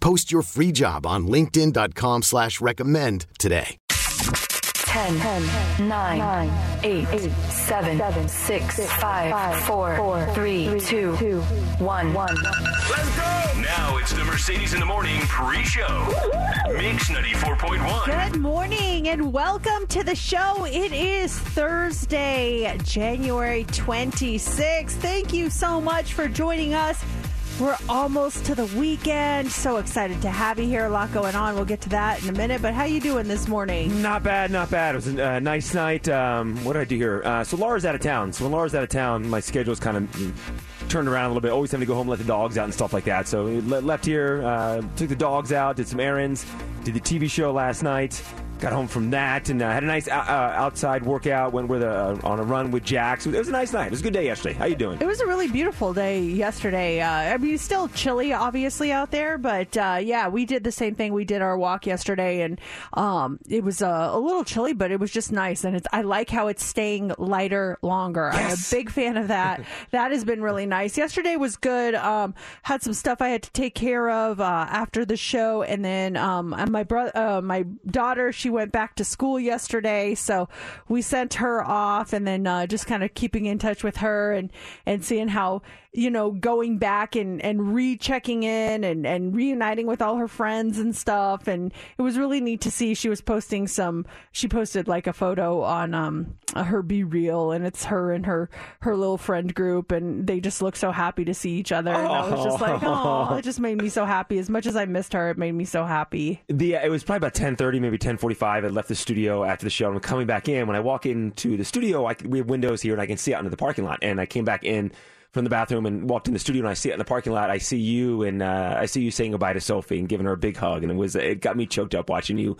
Post your free job on linkedin.com slash recommend today. 10, 10 9, 8, 7, 6, 5, 4, 3, 2, 2 1. Let's go! Now it's the Mercedes in the Morning pre-show. Mix 94.1. Good morning and welcome to the show. It is Thursday, January 26th. Thank you so much for joining us. We're almost to the weekend. So excited to have you here. A lot going on. We'll get to that in a minute. But how you doing this morning? Not bad, not bad. It was a uh, nice night. Um, what did I do here? Uh, so Laura's out of town. So when Laura's out of town, my schedule's kind of turned around a little bit. Always having to go home, let the dogs out and stuff like that. So le- left here, uh, took the dogs out, did some errands, did the TV show last night. Got home from that and uh, had a nice uh, uh, outside workout. Went with a, on a run with Jax. It was a nice night. It was a good day yesterday. How you doing? It was a really beautiful day yesterday. Uh, I mean, it's still chilly, obviously, out there, but uh, yeah, we did the same thing. We did our walk yesterday, and um, it was uh, a little chilly, but it was just nice. And it's, I like how it's staying lighter longer. I'm a big fan of that. that has been really nice. Yesterday was good. Um, had some stuff I had to take care of uh, after the show, and then um, and my brother, uh, my daughter, she went back to school yesterday, so we sent her off, and then uh, just kind of keeping in touch with her and and seeing how you know going back and and rechecking in and and reuniting with all her friends and stuff, and it was really neat to see. She was posting some. She posted like a photo on um Uh, her BeReal, and it's her and her her little friend group, and they just look so happy to see each other. And I was just like, oh, it just made me so happy. As much as I missed her, it made me so happy. The it was probably about ten thirty, maybe ten forty five. I left the studio after the show. and I'm coming back in. When I walk into the studio, I, we have windows here, and I can see out into the parking lot. And I came back in from the bathroom and walked in the studio, and I see it in the parking lot. I see you, and uh, I see you saying goodbye to Sophie and giving her a big hug, and it was it got me choked up watching you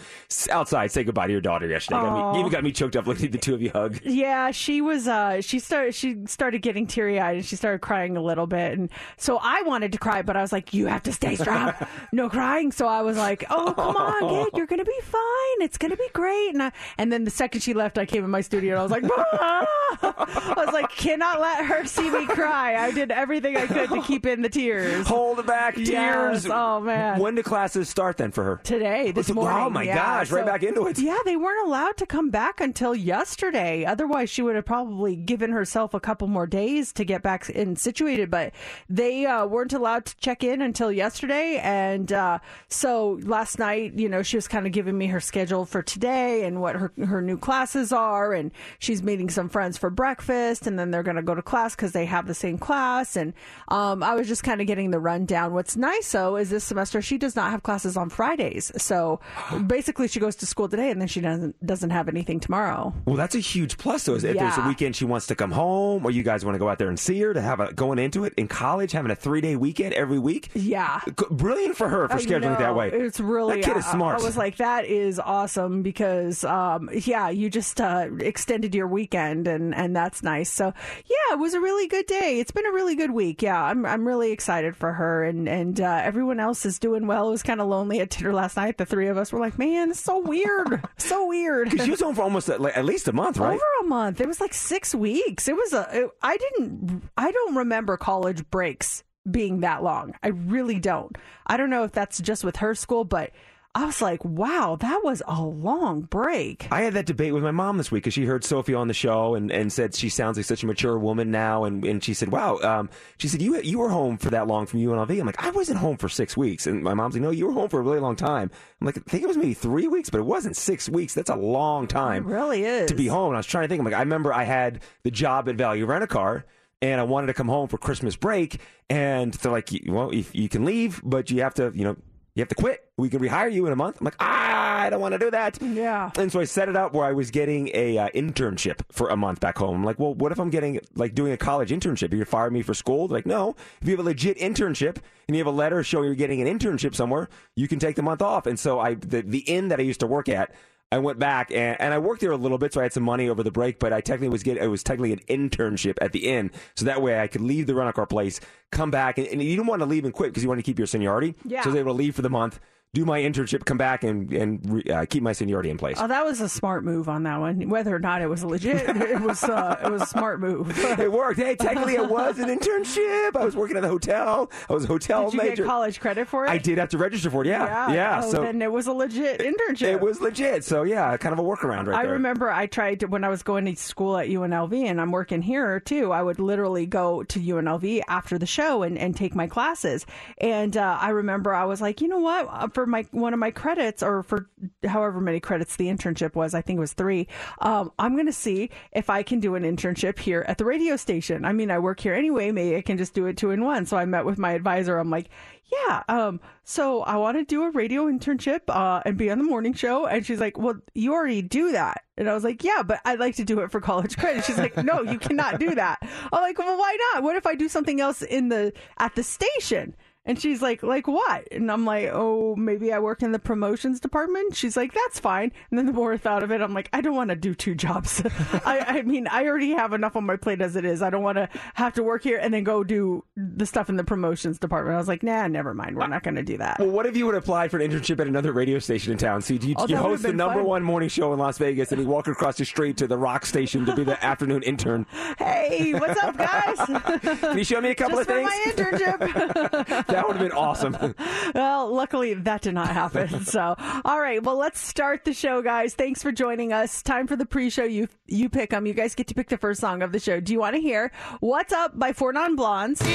outside say goodbye to your daughter yesterday. Got me, even got me choked up looking at the two of you hug. Yeah, she was. Uh, she started. She started getting teary eyed, and she started crying a little bit. And so I wanted to cry, but I was like, "You have to stay strong, no crying." So I was like, "Oh, come on, kid, you're gonna be fine. It's gonna be great." And I, and then the second she left, I came in my studio, and I was like, "Ah!" I was like, "Cannot let her see me cry." I did everything I could to keep in the tears. Hold back tears. Yes. Oh man. When do classes start then for her? Today, this Oh, morning. my yeah. gosh, right So- back into it. Yeah, they weren't allowed to come back until yesterday. Otherwise, she would have probably given herself a couple more days to get back in situated. But they uh, weren't allowed to check in until yesterday. And uh, so last night, you know, she was kind of giving me her schedule for today and what her her new classes are. And she's meeting some friends for breakfast, and then they're going to go to class because they have the same class. And um, I was just kind of getting the rundown. What's nice though is this semester she does not have classes on Fridays, so basically she goes to school today and then she doesn't doesn't have anything tomorrow. Well, that's a huge plus, though. Is if there's a weekend she wants to come home, or you guys want to go out there and see her to have a going into it in college, having a three day weekend every week. Yeah. Brilliant for her for I scheduling it that way. It's really that kid is smart. I, was like, that is awesome because, um, yeah, you just uh, extended your weekend and and that's nice. So yeah, it was a really good day. It's been a really good week. Yeah, I'm I'm really excited for her and and uh, everyone else is doing well. It was kind of lonely at dinner last night. The three of us were like, man, it's so weird, so weird. Because she was home for almost at, like, at least a month, right? Over a month. It was like six weeks. It was a. It, I didn't. I don't remember college breaks being that long. I really don't. I don't know if that's just with her school, but I was like, wow, that was a long break. I had that debate with my mom this week because she heard Sophie on the show and, and said she sounds like such a mature woman now. And, and she said, wow, um, she said, you, you were home for that long from UNLV. I'm like, I wasn't home for six weeks. And my mom's like, no, you were home for a really long time. I'm like, I think it was maybe three weeks, but it wasn't six weeks. That's a long time. It really is. To be home. And I was trying to think, I'm like, I remember I had the job at Value Rent a Car and I wanted to come home for Christmas break. And they're like, well, if you can leave, but you have to, you know, you have to quit. We can rehire you in a month. I'm like, ah, I don't want to do that. Yeah. And so I set it up where I was getting a uh, internship for a month back home. I'm like, well, what if I'm getting like doing a college internship? You fire me for school? They're like, no. If you have a legit internship and you have a letter showing you're getting an internship somewhere, you can take the month off. And so I, the, the inn that I used to work at, I went back and, and I worked there a little bit, so I had some money over the break. But I technically was getting it was technically an internship at the inn, so that way I could leave the rental car place, come back, and, and you didn't want to leave and quit because you want to keep your seniority. Yeah. So I was able to leave for the month, do my internship, come back, and and re, uh, keep my seniority in place. Oh, that was a smart move on that one. Whether or not it was legit, it was uh, it was a smart move. it worked. Hey, technically it was an internship. I was working at the hotel. I was a hotel Did you major. get college credit for it? I did have to register for it. Yeah, yeah. Oh, so then it was a legit internship. it was legit. So yeah, kind of a workaround right there. I there. remember I tried to, when I was going to school at UNLV and I'm working here too. I would literally go to UNLV after the show and, and take my classes. And uh, I remember I was like, you know what? Uh, For my one of my credits, or for however many credits the internship was, I think it was three. Um, I'm going to see if I can do an internship here at the radio station. I mean, I work here anyway. Maybe I can just do it two in one. So I met with my advisor. I'm like, yeah. Um, so I want to do a radio internship uh, and be on the morning show. And she's like, well, you already do that. And I was like, yeah, but I'd like to do it for college credit. She's like, no, you cannot do that. I'm like, well, why not? What if I do something else in the at the station? And she's like, like what? And I'm like, oh, maybe I work in the promotions department. She's like, that's fine. And then the more I thought of it, I'm like, I don't want to do two jobs. I, I mean, I already have enough on my plate as it is. I don't want to have to work here and then go do the stuff in the promotions department. I was like, nah, never mind. We're not going to do that. Well, what if you would apply for an internship at another radio station in town? So you, Oh, you host the number fun. one morning show in Las Vegas, and you walk across the street to the rock station to be the afternoon intern. Hey, what's up, guys? Can you show me a couple Just of for things? my internship. That would have been awesome. well, luckily that did not happen. So, all right. Well, let's start the show, guys. Thanks for joining us. Time for the pre-show. You you pick them. You guys get to pick the first song of the show. Do you want to hear "What's Up" by Four Non Blondes? Do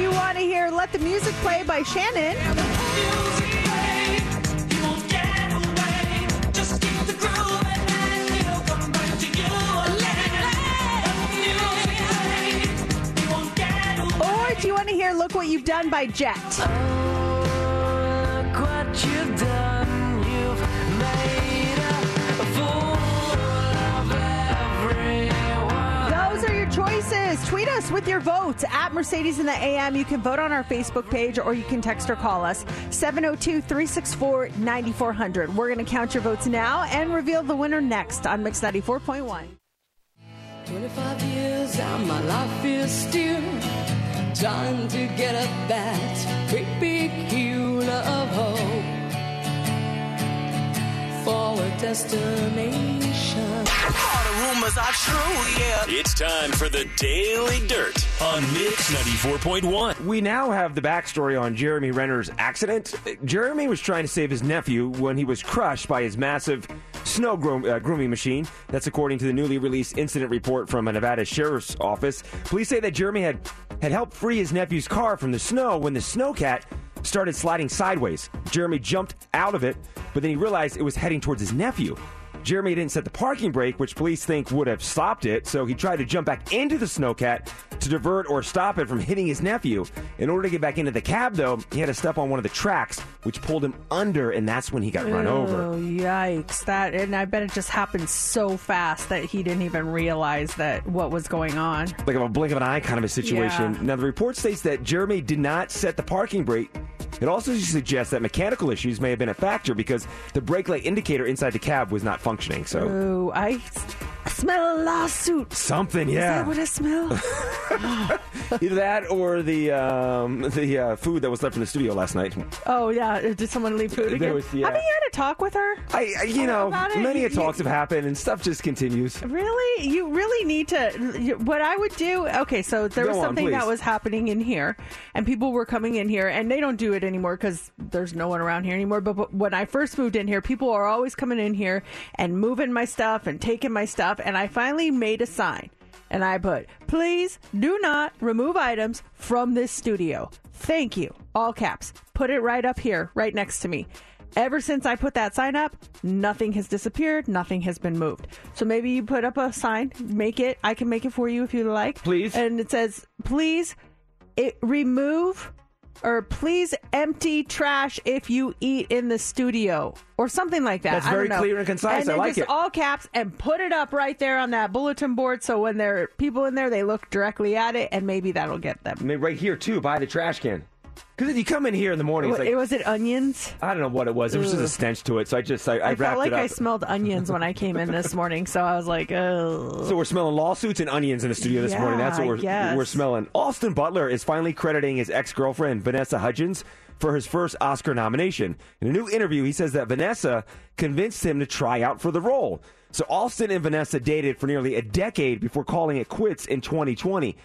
you want to hear "Let the Music Play" by Shannon? Do you want to hear "Look What You've Done" by Jet? Those are your choices. Tweet us with your votes at Mercedes in the AM. You can vote on our Facebook page or you can text or call us 702 364 9400. We're going to count your votes now and reveal the winner next on Mix 94.1. 25 years and my life is still trying to get at that big hill of hope for a destination. It's time for the Daily Dirt on Mix 94.1. We now have the backstory on Jeremy Renner's accident. Jeremy was trying to save his nephew when he was crushed by his massive snow groom, uh, grooming machine. That's according to the newly released incident report from a Nevada sheriff's office. Police say that Jeremy had, had helped free his nephew's car from the snow when the snowcat started sliding sideways. Jeremy jumped out of it, but then he realized it was heading towards his nephew. Jeremy didn't set the parking brake, which police think would have stopped it, so he tried to jump back into the snowcat to divert or stop it from hitting his nephew. In order to get back into the cab, though, he had to step on one of the tracks, which pulled him under, and that's when he got run over. Oh, yikes. That, and I bet it just happened so fast that he didn't even realize that what was going on. Like a blink of an eye kind of a situation. Yeah. Now, the report states that Jeremy did not set the parking brake. It also suggests that mechanical issues may have been a factor because the brake light indicator inside the cab was not functioning. So. Oh, I smell a lawsuit. Something, Is yeah. that what I smell? Either that or the um, the uh, food that was left in the studio last night. oh yeah, did someone leave food again? was- yeah. Have you had a talk with her? I, I you know, about it? many You- talks have happened and stuff just continues. Really? You really need to. What I would do. Okay, so there Go was on, something that was happening in here, and people were coming in here, and they don't do it anymore because there's no one around here anymore. But, but when I first moved in here, people are always coming in here and moving my stuff and taking my stuff, and I finally made a sign. And I put, please do not remove items from this studio. Thank you. All caps. Put it right up here, right next to me. Ever since I put that sign up, nothing has disappeared, nothing has been moved. So maybe you put up a sign, make it, I can make it for you if you like. Please. And it says, please it, remove or please empty trash if you eat in the studio or something like that. That's I don't very clear and concise. And I then like just it. all caps and put it up right there on that bulletin board so when there are people in there, they look directly at it and maybe that'll get them. I mean, right here too, by the trash can. Because you come in here in the morning, it's like it was it onions? I don't know what it was. It was just a stench to it. So I just I, I, I wrapped felt like it up. I smelled onions when I came in this morning, so I was like, oh. So we're smelling lawsuits and onions in the studio this Yeah, morning. That's what we're, guess. we're smelling. Austin Butler is finally crediting his ex-girlfriend Vanessa Hudgens for his first Oscar nomination. In a new interview, he says that Vanessa convinced him to try out for the role. So Austin and Vanessa dated for nearly a decade before calling it quits in 2020.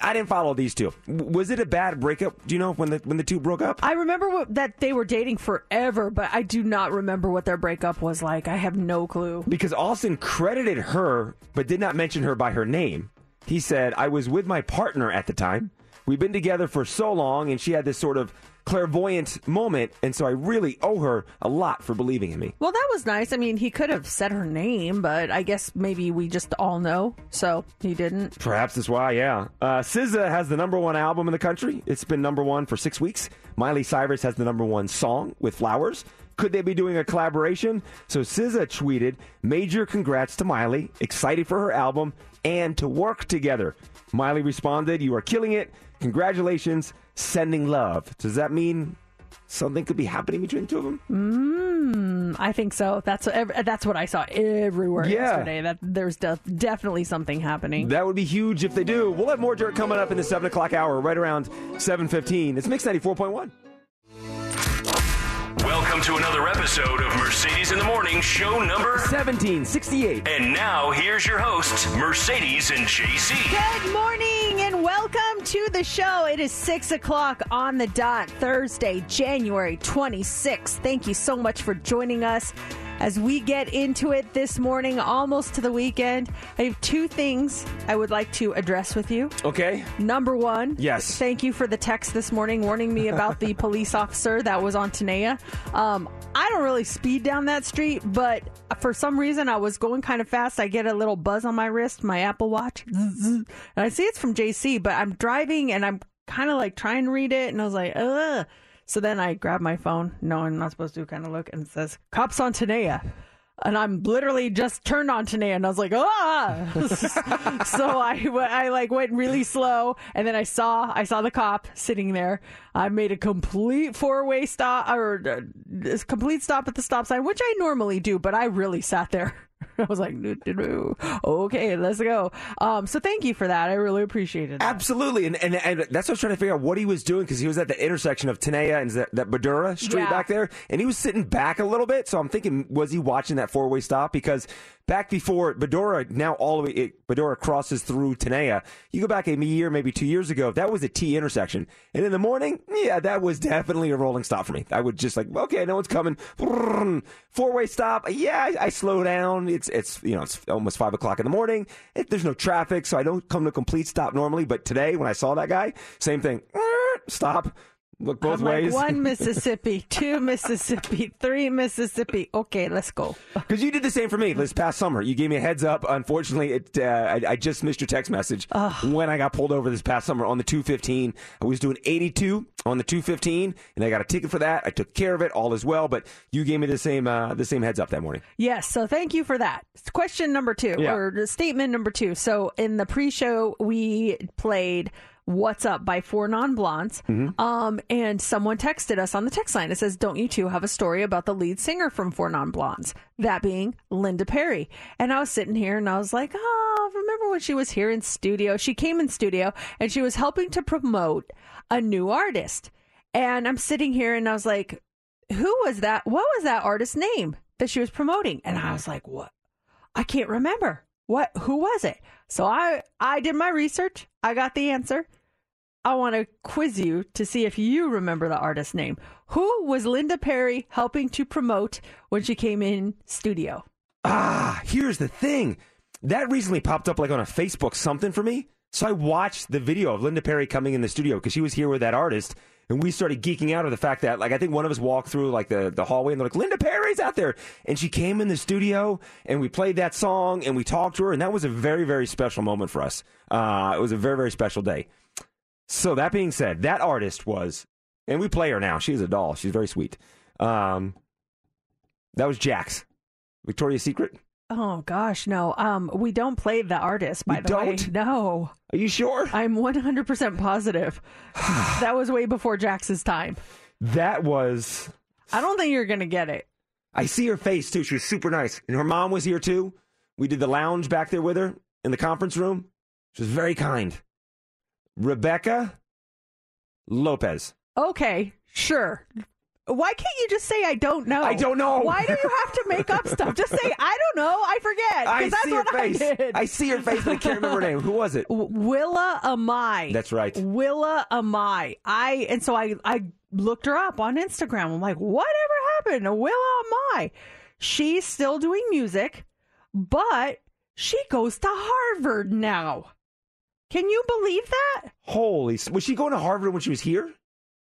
I didn't follow these two. Was it a bad breakup? Do you know when the when the two broke up? I remember what, that they were dating forever, but I do not remember what their breakup was like. I have no clue. because Austin credited her but did not mention her by her name. He said, I was with my partner at the time. We've been together for so long, and she had this sort of clairvoyant moment, and so I really owe her a lot for believing in me. Well, that was nice. I mean, he could have said her name, but I guess maybe we just all know, so he didn't. Perhaps that's why, yeah. Uh, SZA has the number one album in the country. It's been number one for six weeks. Miley Cyrus has the number one song with Flowers. Could they be doing a collaboration? So SZA tweeted, Major congrats to Miley, excited for her album, and to work together. Miley responded, You are killing it. Congratulations. Sending love. Does that mean something could be happening between the two of them? Mm, I think so. That's that's what I saw everywhere Yeah. yesterday. That there's de- definitely something happening. That would be huge if they do. We'll have more dirt coming up in the 7 o'clock hour, right around 7.15. It's Mix 94.1. Welcome to another episode of Mercedes in the Morning, show number. 1768. And now here's your hosts, Mercedes and JC. Good morning and welcome to the show. It is 6 o'clock on the dot, Thursday, January 26th. Thank you so much for joining us as we get into it this morning, almost to the weekend. I have two things I would like to address with you. Okay. Number one, Yes. Thank you for the text this morning warning me about the police officer that was on Tenaya. Um, I don't really speed down that street, but for some reason I was going kind of fast. I get a little buzz on my wrist, my Apple Watch, and I see it's from JC, but I'm driving and I'm kind of like trying to read it, and I was like, ugh. So then I grab my phone, knowing I'm not supposed to, kind of look, and it says "Cops on Tenaya." And I'm literally just turned on Tenaya, and I was like, ah! so I, I like went really slow, and then I saw I saw the cop sitting there. I made a complete four way stop or uh, complete stop at the stop sign, which I normally do, but I really sat there. I was like, "No, no, no. okay, let's go. Um, so thank you for that. I really appreciated that. Absolutely. And, and, and that's what I was trying to figure out what he was doing because he was at the intersection of Tenaya and that, that Badura street Yeah. back there. And he was sitting back a little bit. So I'm thinking, was he watching that four way stop? Because back before Badura, now all the way, it, Badura crosses through Tenaya. You go back a year, maybe two years ago, that was a T intersection. And in the morning, yeah, that was definitely a rolling stop for me. I would just like, okay, no one's coming. Four way stop. Yeah, I, I slow down. It's, it's, you know, it's almost five o'clock in the morning. It, there's no traffic, so I don't come to a complete stop normally. But today, when I saw that guy, same thing. Stop. Look both I'm ways. like one Mississippi, two Mississippi, three Mississippi. Okay, let's go. Because you did the same for me this past summer. You gave me a heads up. Unfortunately, it, uh, I, I just missed your text message when I got pulled over this past summer on the 215. I was doing 82 on the 215, and I got a ticket for that. I took care of it, all as well. But you gave me the same uh, the same heads up that morning. Yes, so thank you for that. Question number two, Yeah. or statement number two. So in the pre-show, we played What's Up by Four Non Blondes. Um, and someone texted us on the text line. It says, Don't you two have a story about the lead singer from Four Non Blondes? That being Linda Perry. And I was sitting here and I was like, Oh, remember when she was here in studio? She came in studio and she was helping to promote a new artist. And I'm sitting here and I was like, Who was that? What was that artist's name that she was promoting? And I was like, What? I can't remember. What who was it? So I I did my research. I got the answer. I want to quiz you to see if you remember the artist's name. Who was Linda Perry helping to promote when she came in studio? Ah, here's the thing. That recently popped up like on a Facebook something for me. So I watched the video of Linda Perry coming in the studio because she was here with that artist. And we started geeking out of the fact that, like, I think one of us walked through, like, the, the hallway and they're like, Linda Perry's out there. And she came in the studio and we played that song and we talked to her. And that was a very, very special moment for us. Uh, it was a very, very special day. So that being said, that artist was, and we play her now. She's a doll. She's very sweet. Um, that was Jax, Victoria's Secret. Oh gosh, no. Um, we don't play the artist. By We the don't? way, no. Are you sure? I'm 100% positive. that was way before Jax's time. That was. I don't think you're gonna get it. I see her face too. She was super nice, and her mom was here too. We did the lounge back there with her in the conference room. She was very kind. Rebecca Lopez. Okay, sure. Why can't you just say I don't know? I don't know. Why do you have to make up stuff? Just say I don't know. I forget. I that's see her what face. I did. I see your face, but I can't remember her name. Who was it? Willa Amai. That's right. Willa Amai. I and so I I looked her up on Instagram. I'm like, whatever happened to Willa Amai? She's still doing music, but she goes to Harvard now. Can you believe that? Holy! Was she going to Harvard when she was here?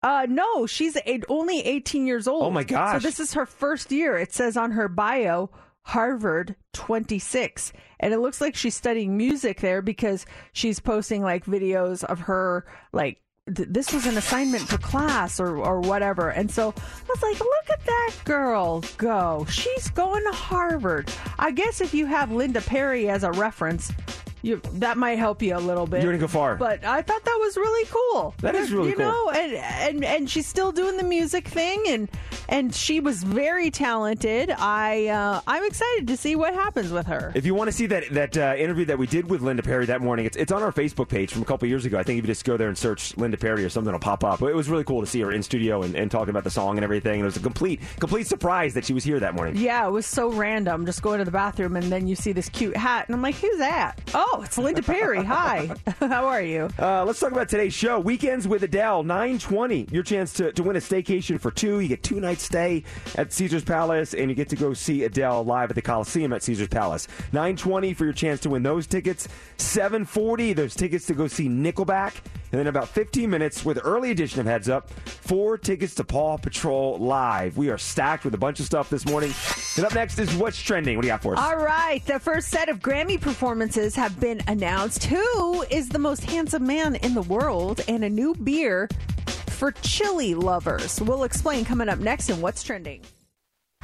Uh, no, she's a- only 18 years old. Oh, my gosh. So this is her first year. It says on her bio, Harvard 26. And it looks like she's studying music there because she's posting like videos of her like th- this was an assignment for class or, or whatever. And so I was like, look at that girl go. She's going to Harvard. I guess if you have Linda Perry as a reference, you that might help you a little bit. You're gonna go far. But I thought that was really cool. That is really you cool. You know, and, and and she's still doing the music thing, and and she was very talented. I uh, I'm excited to see what happens with her. If you want to see that that uh, interview that we did with Linda Perry that morning, it's it's on our Facebook page from a couple years ago. I think if you just go there and search Linda Perry or something, it'll pop up. But it was really cool to see her in studio and, and talking about the song and everything. And it was a complete complete surprise that she was here that morning. Yeah, it was so random. Just going to the bathroom, and then you see this cute hat, and I'm like, "Who's that?" Oh, it's Linda Perry. Hi, how are you? Uh, let's talk about today's show. Weekends with Adele, 920. Your chance to, to win a staycation for two. You get two nights stay at Caesar's Palace, and you get to go see Adele live at the Coliseum at Caesar's Palace. 920 for your chance to win those tickets. 740, those tickets to go see Nickelback. And then about 15 minutes with early edition of Heads Up, four tickets to Paw Patrol Live. We are stacked with a bunch of stuff this morning. And up next is What's Trending. What do you got for us? All right, the first set of Grammy performances have been announced. Who is the most handsome man in the world? And a new beer for chili lovers. We'll explain coming up next in What's Trending.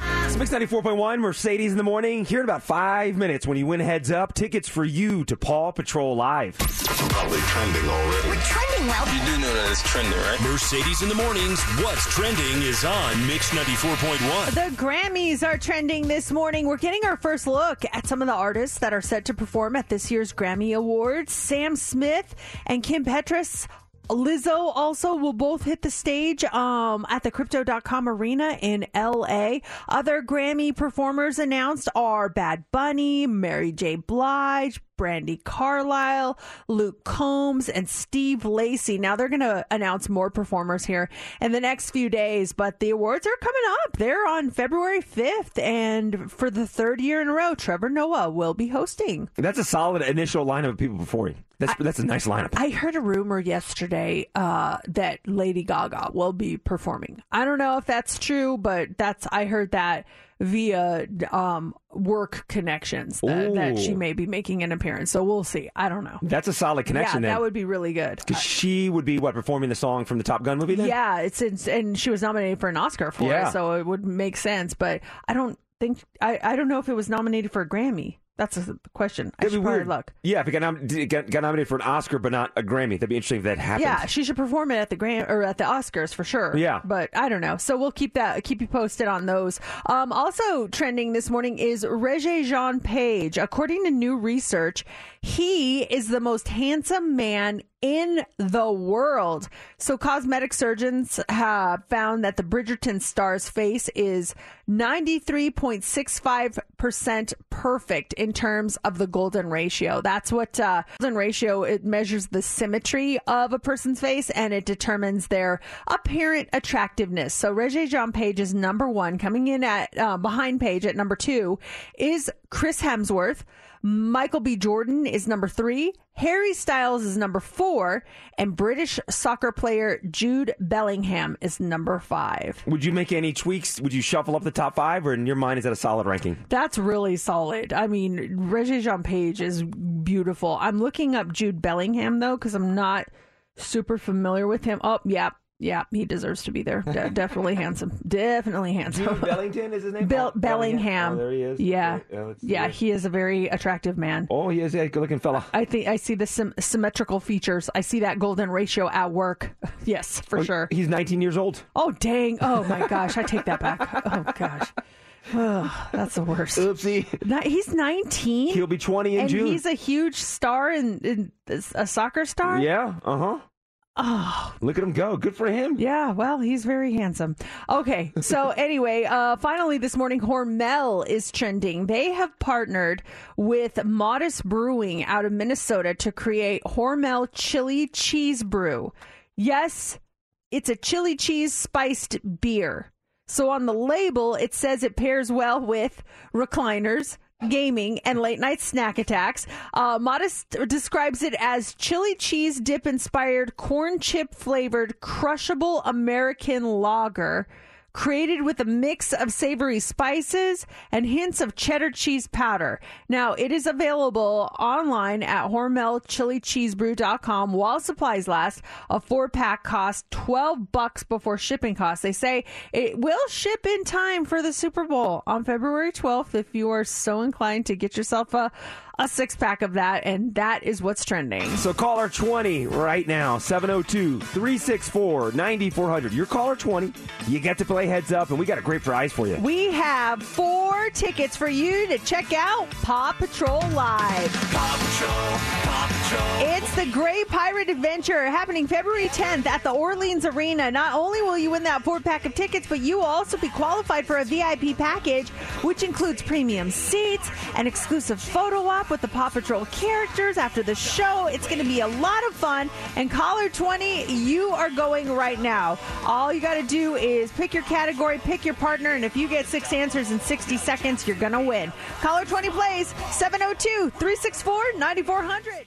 It's Mix 94.1, Mercedes in the morning. Here in about five minutes when you win heads up, tickets for you to Paw Patrol Live. Probably trending already. We're trending well. You do know that it's trending, right? Mercedes in the mornings. What's trending is on Mix 94.1. The Grammys are trending this morning. We're getting our first look at some of the artists that are set to perform at this year's Grammy Awards. Sam Smith and Kim Petras. Lizzo also will both hit the stage um, at the Crypto.com Arena in LA. Other Grammy performers announced are Bad Bunny, Mary J. Blige, Brandi Carlile, Luke Combs, and Steve Lacey. Now they're going to announce more performers here in the next few days, but the awards are coming up. They're on February 5th, and for the third year in a row, Trevor Noah will be hosting. That's a solid initial lineup of people performing. That's that's a nice lineup. I heard a rumor yesterday uh, that Lady Gaga will be performing. I don't know if that's true, but that's I heard that via um, work connections that, that she may be making an appearance. So we'll see. I don't know. That's a solid connection yeah, then. that would be really good. 'Cause she would be what performing the song from the Top Gun movie then? Yeah, it's, it's and she was nominated for an Oscar for Yeah. it, so it would make sense. But I don't think I, I don't know if it was nominated for a Grammy. That's a question. I That'd should probably weird. look. Yeah, if it got, nom- did it got, got nominated for an Oscar but not a Grammy, that'd be interesting if that happened. Yeah, she should perform it at the Grand or at the Oscars for sure. Yeah. but I don't know. So we'll keep that keep you posted on those. Um, also trending this morning is Regé Jean Page. According to new research, he is the most handsome man in the world. So cosmetic surgeons have found that the Bridgerton star's face is 93.65% perfect in terms of the golden ratio. That's what uh, golden ratio it measures the symmetry of a person's face and it determines their apparent attractiveness. So Regé Jean Page is number 1 coming in at uh, behind Page at number 2 is Chris Hemsworth. Michael B. Jordan is number three. Harry Styles is number four. And British soccer player Jude Bellingham is number five. Would you make any tweaks? Would you shuffle up the top five, or in your mind is that a solid ranking? That's really solid. I mean, Regé Jean Page is beautiful. I'm looking up Jude Bellingham, though, because I'm not super familiar with him. Oh, yeah. Yeah, he deserves to be there. De- definitely handsome. Definitely handsome. Jude Bellington is his name. Bill Oh, Bellingham. Oh, there he is. Yeah. Uh, yeah, he is a very attractive man. Oh, he is a good-looking fella. I think I see the sym- symmetrical features. I see that golden ratio at work. Yes, for Oh, sure. He's 19 years old. Oh dang! Oh my gosh! I take that back. Oh gosh, oh, that's the worst. Oopsie. He's nineteen. He'll be 20 in and June. he's a huge star in, in a soccer star. Yeah. Uh huh. Oh, Look at him go. Good for him. yeah. Well, he's very handsome. Okay. So anyway, uh, finally this morning, Hormel is trending. They have partnered with Modist Brewing out of Minnesota to create Hormel Chili Cheese Brew. Yes, it's a chili cheese spiced beer. So on the label, it says it pairs well with recliners, gaming, and late night snack attacks. Uh, Modist describes it as chili cheese dip inspired, corn chip flavored, crushable American lager. Created with a mix of savory spices and hints of cheddar cheese powder. Now, it is available online at HormelChiliCheeseBrew.com while supplies last. A four pack costs 12 bucks before shipping costs. They say it will ship in time for the Super Bowl on February 12th if you are so inclined to get yourself a, a six pack of that. And that is what's trending. So caller 20 right now, 702 364 9400. You're caller 20. You get to play heads up, and we got a great prize for you. We have four tickets for you to check out Paw Patrol Live. Paw Patrol, Paw Patrol. It's the Great Pirate Adventure happening February 10th at the Orleans Arena. Not only will you win that four pack of tickets, but you will also be qualified for a VIP package, which includes premium seats, an exclusive photo op with the Paw Patrol characters after the show. It's going to be a lot of fun. And caller 20, you are going right now. All you got to do is pick your category, pick your partner, and if you get six answers in 60 seconds, you're going to win. Caller 20 plays 702 364 9400.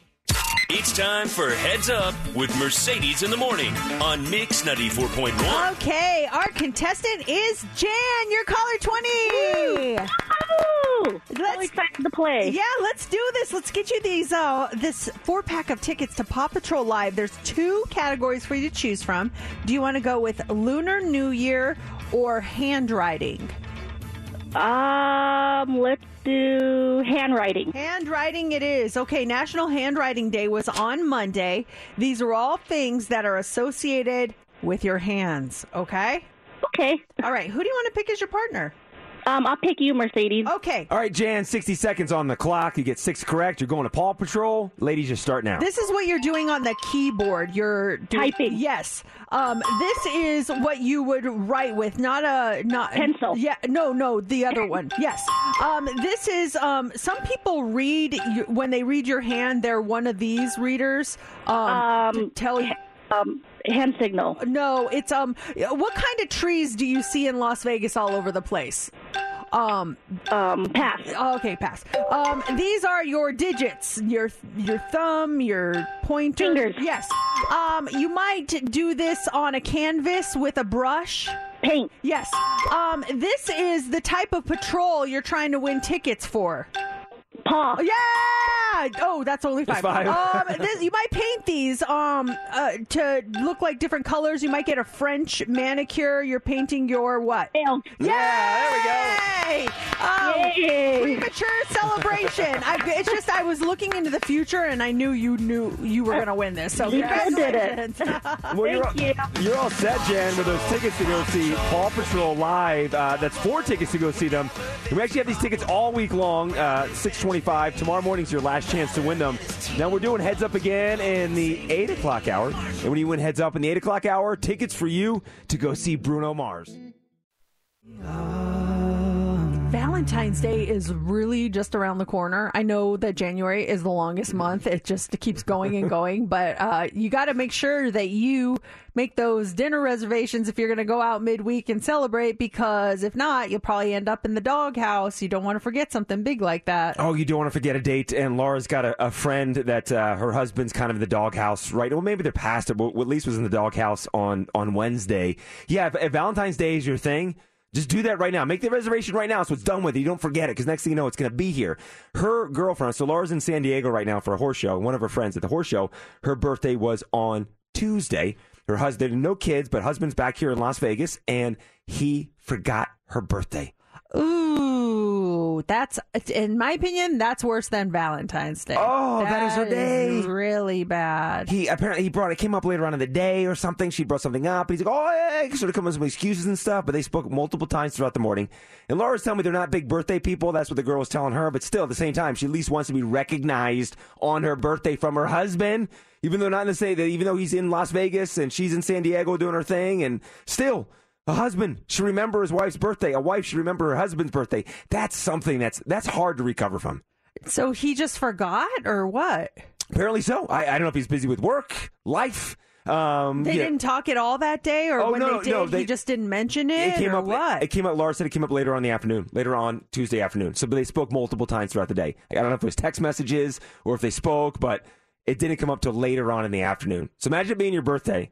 It's time for Heads Up with Mercedes in the Morning on Mix 94.1. Okay, our contestant is Jan. You're caller 20. so Let's excited to play. Yeah, let's do this. Let's get you these uh this four pack of tickets to Paw Patrol Live. There's two categories for you to choose from. Do you want to go with Lunar New Year or handwriting? Um, let's do handwriting. Handwriting it is. Okay, National Handwriting Day was on Monday. These are all things that are associated with your hands, okay? Okay. All right, who do you want to pick as your partner? Um, I'll pick you, Mercedes. Okay. All right, Jan, 60 seconds on the clock. You get six correct. You're going to Paw Patrol. Ladies, just start now. This is what you're doing on the keyboard. You're doing, Typing. Yes. Um, this is what you would write with, not a not Pencil. Yeah. No, no, the other one. Yes. Um, this is um. Some people read you- when they read your hand. They're one of these readers. Um, Um, to tell you. Um, hand signal. No, it's um. What kind of trees do you see in Las Vegas all over the place? Um. Um, pass. Okay, pass. Um, these are your digits. Your your thumb, your pointer. Fingers. Yes. Um, you might do this on a canvas with a brush. Paint. Yes. Um, this is the type of patrol you're trying to win tickets for. Paw. Yeah. Oh, that's only five. That's five. um, this, you might paint these um uh, to look like different colors. You might get a French manicure. You're painting your what? Nail. Yeah, there we go. Oh, Yay. premature celebration. I, it's just I was looking into the future and I knew you knew you were going to win this. So You sure did it. congratulations. Well, you're, all, Thank you're all set, Jan, with those tickets to go see Paw Patrol live. Uh, that's four tickets to go see them. And we actually have these tickets all week long, uh, 625. Tomorrow morning's your last chance to win them. Now we're doing heads up again in the 8 o'clock hour. And when you win heads up in the 8 o'clock hour, tickets for you to go see Bruno Mars. Valentine's Day is really just around the corner. I know that January is the longest month. It just keeps going and going, but uh, you got to make sure that you make those dinner reservations if you're going to go out midweek and celebrate because if not, you'll probably end up in the doghouse. You don't want to forget something big like that. Oh, you don't want to forget a date. And Laura's got a, a friend that uh, her husband's kind of in the doghouse, right? Well, maybe they're past it, but at least was in the doghouse on, on Wednesday. Yeah, if, if Valentine's Day is your thing, just do that right now. Make the reservation right now so it's done with. You don't forget it because next thing you know, it's going to be here. Her girlfriend, so Laura's in San Diego right now for a horse show. One of her friends at the horse show, her birthday was on Tuesday. Her husband, no kids, but husband's back here in Las Vegas, and he forgot her birthday. Ooh, that's in my opinion, that's worse than Valentine's Day. Oh, that is her day. really bad. He apparently he brought it came up later on in the day or something. She brought something up. He's like, oh, yeah, sort of come up with some excuses and stuff. But they spoke multiple times throughout the morning. And Laura's telling me they're not big birthday people. That's what the girl was telling her. But still, at the same time, she at least wants to be recognized on her birthday from her husband. Even though not in the say that, even though he's in Las Vegas and she's in San Diego doing her thing, and still. A husband should remember his wife's birthday. A wife should remember her husband's birthday. That's something that's that's hard to recover from. So he just forgot, or what? Apparently so. I, I don't know if he's busy with work, life. Um, They didn't talk at all that day, or Oh, when no, they did, no, he they- just didn't mention it, It came or up. what? It came up. Laura said it came up later on the afternoon, later on Tuesday afternoon. So, they spoke multiple times throughout the day. I don't know if it was text messages or if they spoke, but it didn't come up till later on in the afternoon. So imagine it being your birthday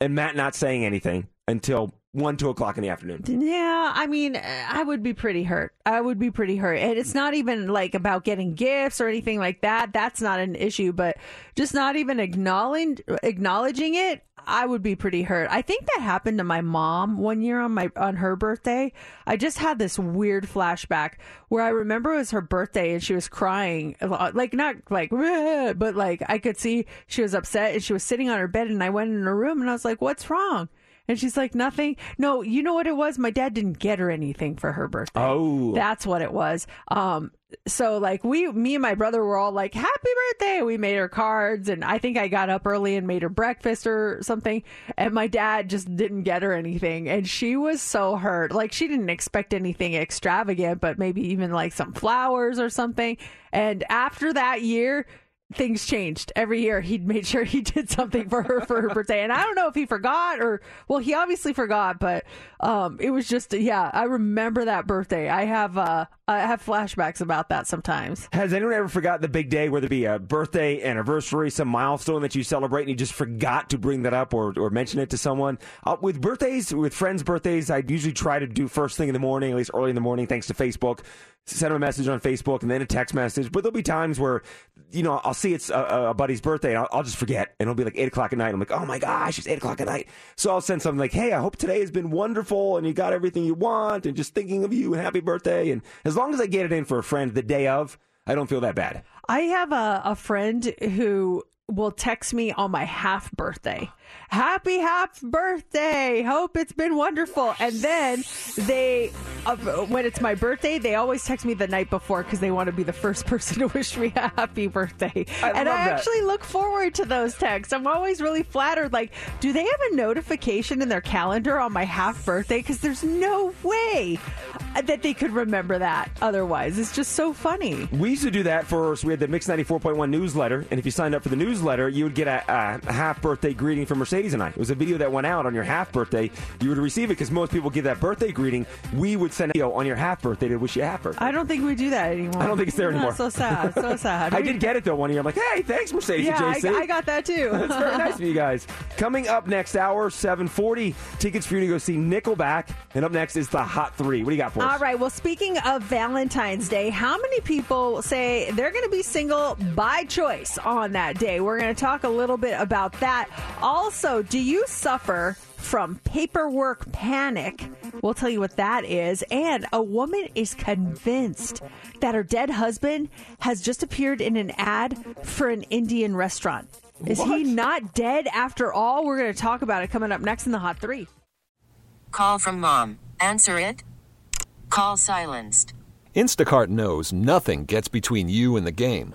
and Matt not saying anything until one, two o'clock in the afternoon. Yeah, I mean, I would be pretty hurt. I would be pretty hurt. And it's not even like about getting gifts or anything like that. That's not an issue, but just not even acknowledging acknowledging it, I would be pretty hurt. I think that happened to my mom one year on my on her birthday. I just had this weird flashback where I remember it was her birthday and she was crying, like not like but like I could see she was upset and she was sitting on her bed and I went in her room and I was like, "What's wrong?" And she's like, nothing. No, you know what it was? My dad didn't get her anything for her birthday. Oh. That's what it was. Um, so like we, me and my brother were all like, happy birthday. We made her cards and I think I got up early and made her breakfast or something. And my dad just didn't get her anything. And she was so hurt. Like she didn't expect anything extravagant, but maybe even like some flowers or something. And after that year, things changed. Every year he'd made sure he did something for her for her birthday. And i don't know if he forgot or well he obviously forgot but um it was just yeah i remember that birthday. I have uh i have flashbacks about that sometimes Has anyone ever forgot the big day, whether it be a birthday, anniversary, some milestone that you celebrate, and you just forgot to bring that up or, or mention it to someone? Uh, with birthdays, with friends' birthdays, I usually try to do first thing in the morning, at least early in the morning, thanks to Facebook. Send them a message on Facebook and then a text message. But there'll be times where, you know, I'll see it's a, a buddy's birthday and I'll, I'll just forget. And it'll be like 8 o'clock at night. I'm like, oh my gosh, it's 8 o'clock at night. So I'll send something like, hey, I hope today has been wonderful and you got everything you want and just thinking of you and happy birthday. And as long as I get it in for a friend the day of, I don't feel that bad. i have a, a friend who will text me on my half birthday. Happy half birthday. Hope it's been wonderful. And then they uh, when it's my birthday they always text me the night before because they want to be the first person to wish me a happy birthday. I and i that. actually look forward to those texts. I'm always really flattered. Like do they have a notification in their calendar on my half birthday? Because there's no way that they could remember that otherwise. It's just so funny. We used to do that for, so we had the Mix 94.1 newsletter, and if you signed up for the newsletter, you would get a, a half birthday greeting from Mercedes and I. It was a video that went out on your half birthday. You would receive it because most people give that birthday greeting. We would send a video on your half birthday to wish you a happy birthday. I don't think we do that anymore. I don't think it's there No, anymore. So sad. So sad. I We- did get it though one year. I'm like, hey, thanks Mercedes Yeah, and I, I got that too. That's very nice of you guys. Coming up next hour, 740. Tickets for you to go see Nickelback. And up next is the Hot Three. What do you got for us? All right. Well, speaking of Valentine's Day, how many people say they're going to be single by choice on that day? We're going to talk a little bit about that. Also, do you suffer from paperwork panic? We'll tell you what that is. And a woman is convinced that her dead husband has just appeared in an ad for an Indian restaurant. Is he not dead after all? We're going to talk about it coming up next in the Hot Three. Call from mom. Answer it. Call silenced. Instacart knows nothing gets between you and the game.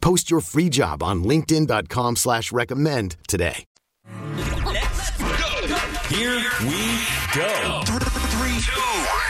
Post your free job on linkedin.com slash recommend today. Let's go. Here we go. Three, two, one.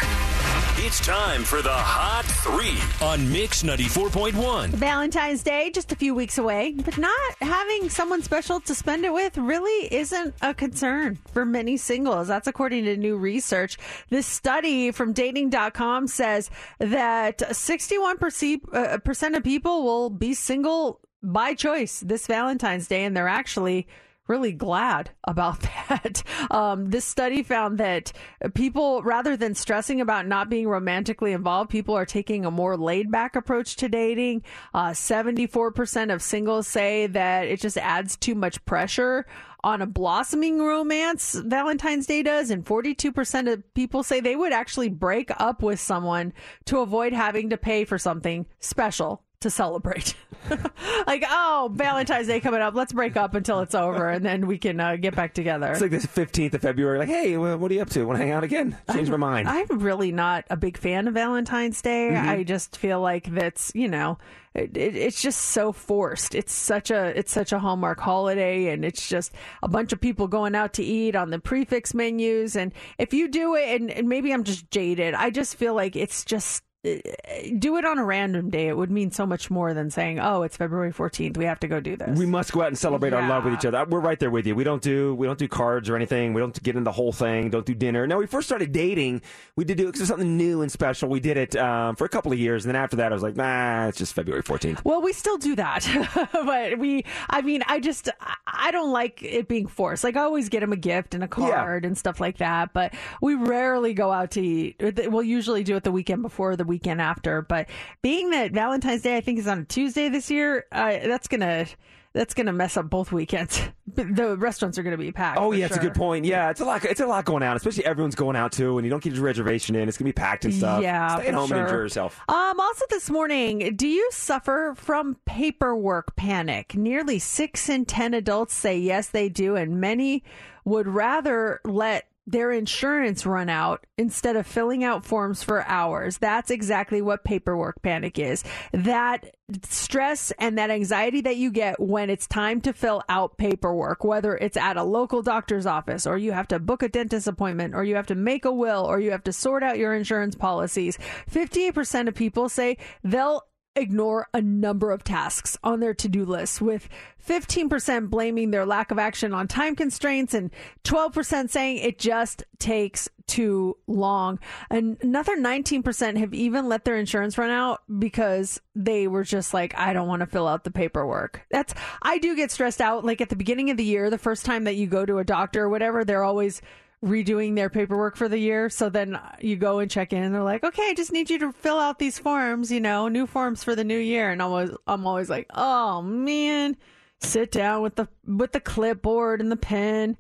It's time for the Hot Three on Mix 94.1. Valentine's Day, just a few weeks away, but not having someone special to spend it with really isn't a concern for many singles. That's according to new research. This study from dating.com says that 61% uh, of people will be single by choice this Valentine's Day, and they're actually really glad about that. Um, this study found that people, rather than stressing about not being romantically involved, people are taking a more laid back approach to dating. Uh, 74% of singles say that it just adds too much pressure on a blossoming romance, Valentine's Day does, and 42% of people say they would actually break up with someone to avoid having to pay for something special to celebrate. like, oh, Valentine's Day coming up. Let's break up until it's over, and then we can uh, get back together. It's like this 15th of February. Like, hey, what are you up to? Want to hang out again? Change my mind. I'm really not a big fan of Valentine's Day. Mhm. I just feel like that's you know, it, it, it's just so forced. It's such a it's such a hallmark holiday, and it's just a bunch of people going out to eat on the prix fixe menus. And if you do it, and, and maybe I'm just jaded, I just feel like it's just. Uh, Do it on a random day. It would mean so much more than saying, "Oh, it's February 14th. We have to go do this." We must go out and celebrate our love with each other. We're right there with you. We don't do we don't do cards or anything. We don't get in the whole thing. Don't do dinner. Now, we first started dating. We did do because it's something new and special. We did it um, for a couple of years, and then after that, I was like, nah, it's just February fourteenth. Well, we still do that, but we, I mean, I just, I don't like it being forced. Like, I always get him a gift and a card and stuff like that, but we rarely go out to eat. We'll usually do it the weekend before, the the weekend after. But being that Valentine's Day, I think, is on a Tuesday this year, uh, that's gonna, that's gonna mess up both weekends. The restaurants are gonna be packed. Oh yeah, it's a good point. Yeah, it's a lot. It's a lot going out, especially everyone's going out too, and you don't get your reservation in. It's gonna be packed and stuff. Yeah, stay at home sure. and enjoy yourself. Um, also this morning, do you suffer from paperwork panic? Nearly six in ten adults say yes, they do, and many would rather let their insurance run out instead of filling out forms for hours. That's exactly what paperwork panic is. That stress and that anxiety that you get when it's time to fill out paperwork, whether it's at a local doctor's office or you have to book a dentist appointment or you have to make a will or you have to sort out your insurance policies. 58% of people say they'll ignore a number of tasks on their to-do list with 15% blaming their lack of action on time constraints and 12% saying it just takes too long. Another 19% have even let their insurance run out because they were just like I don't want to fill out the paperwork. That's I do get stressed out like at the beginning of the year, the first time that you go to a doctor or whatever, they're always redoing their paperwork for the year. So then you go and check in, and they're like, "Okay, I just need you to fill out these forms. You know, new forms for the new year." And I'm always, I'm always like, "Oh man." Sit down with the with the clipboard and the pen.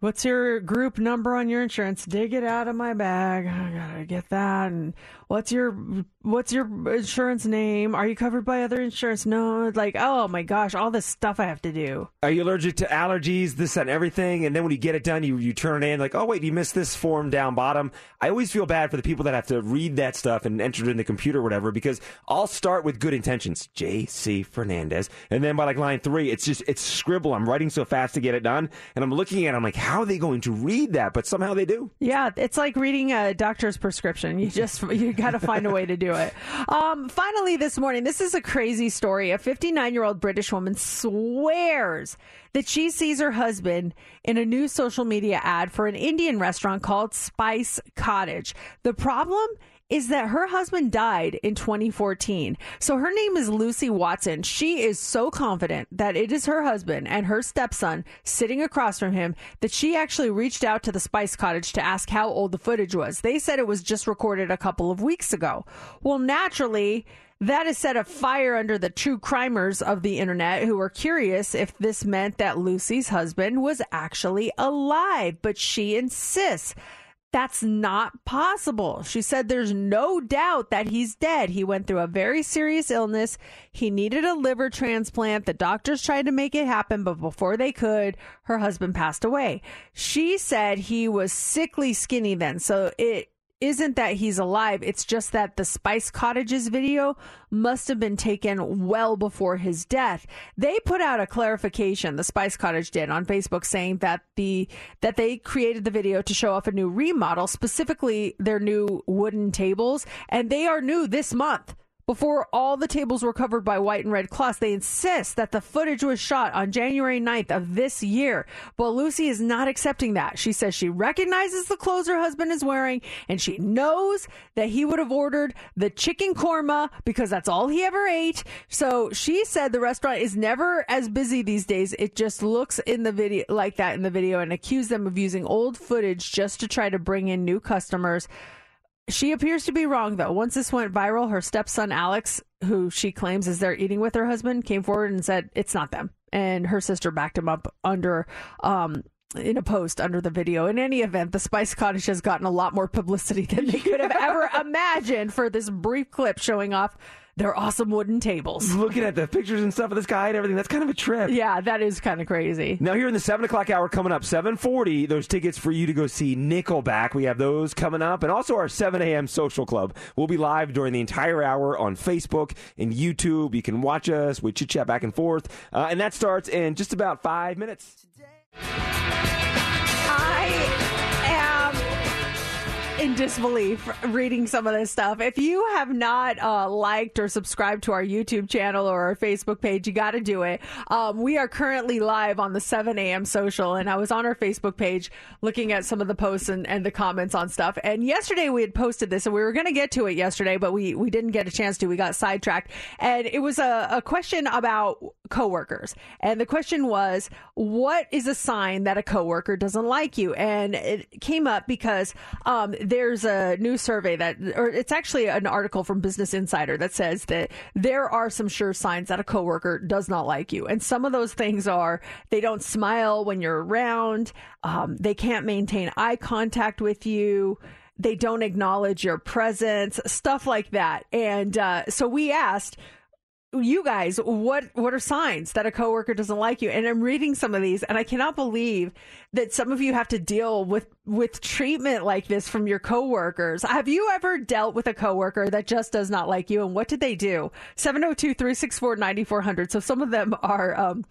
What's your group number on your insurance? Dig it out of my bag. I gotta get that. And what's your what's your insurance name? Are you covered by other insurance? No. Like, oh my gosh, all this stuff I have to do. Are you allergic to allergies, this and everything? And then when you get it done, you, you turn it in like, oh wait, you missed this form down bottom. I always feel bad for the people that have to read that stuff and enter it in the computer or whatever because I'll start with good intentions, J.C. Fernandez, and then by like line three, it's just it's scribble. I'm writing so fast to get it done, and I'm looking at, it, I'm like, how are they going to read that? But somehow they do. Yeah, it's like reading a doctor's prescription. You just you got to find a way to do it. Um, finally, this morning, this is a crazy story. A 59 year old British woman swears that she sees her husband in a new social media ad for an Indian restaurant called Spice Cottage. The problem is that her husband died in 2014. So her name is Lucy Watson. She is so confident that it is her husband and her stepson sitting across from him that she actually reached out to the Spice Cottage to ask how old the footage was. They said it was just recorded a couple of weeks ago. Well, naturally, that has set a fire under the true crimers of the internet who are curious if this meant that Lucy's husband was actually alive, but she insists that's not possible. She said there's no doubt that he's dead. He went through a very serious illness. He needed a liver transplant. The doctors tried to make it happen, but before they could, her husband passed away. She said he was sickly skinny then. So it isn't that he's alive. It's just that the Spice Cottages video must have been taken well before his death. They put out a clarification, the Spice Cottage did on Facebook saying that the that they created the video to show off a new remodel, specifically their new wooden tables, and they are new this month. Before all the tables were covered by white and red cloths, they insist that the footage was shot on January 9th of this year. But Lucy is not accepting that. She says she recognizes the clothes her husband is wearing and she knows that he would have ordered the chicken korma because that's all he ever ate. So she said the restaurant is never as busy these days. It just looks in the video like that in the video and accused them of using old footage just to try to bring in new customers. She appears to be wrong, though. Once this went viral, her stepson Alex, who she claims is there eating with her husband, came forward and said it's not them. And her sister backed him up under um, in a post under the video. In any event, the Spice Cottage has gotten a lot more publicity than they could have ever imagined for this brief clip showing off their awesome wooden tables. Looking at the pictures and stuff of this guy and everything, that's kind of a trip. Yeah, that is kind of crazy. Now here in the seven o'clock hour coming up, seven forty, those tickets for you to go see Nickelback. We have those coming up, and also our seven a.m. social club. We'll be live during the entire hour on Facebook and YouTube. You can watch us. We chit chat back and forth, uh, and that starts in just about five minutes. In disbelief reading some of this stuff. If you have not uh, liked or subscribed to our YouTube channel or our Facebook page, you got to do it. Um, we are currently live on the 7 a.m. social, and I was on our Facebook page looking at some of the posts and, and the comments on stuff. And yesterday we had posted this, and we were going to get to it yesterday, but we, we didn't get a chance to. We got sidetracked. And it was a, a question about coworkers. And the question was, what is a sign that a coworker doesn't like you? And it came up because um, there's a new survey that, or it's actually an article from Business Insider that says that there are some sure signs that a coworker does not like you. And some of those things are they don't smile when you're around, um, they can't maintain eye contact with you they don't acknowledge your presence, stuff like that. And uh, so we asked, you guys, what what are signs that a coworker doesn't like you? And I'm reading some of these, and I cannot believe that some of you have to deal with with treatment like this from your coworkers. Have you ever dealt with a coworker that just does not like you, and what did they do? 702-364-9400. So some of them are. Um,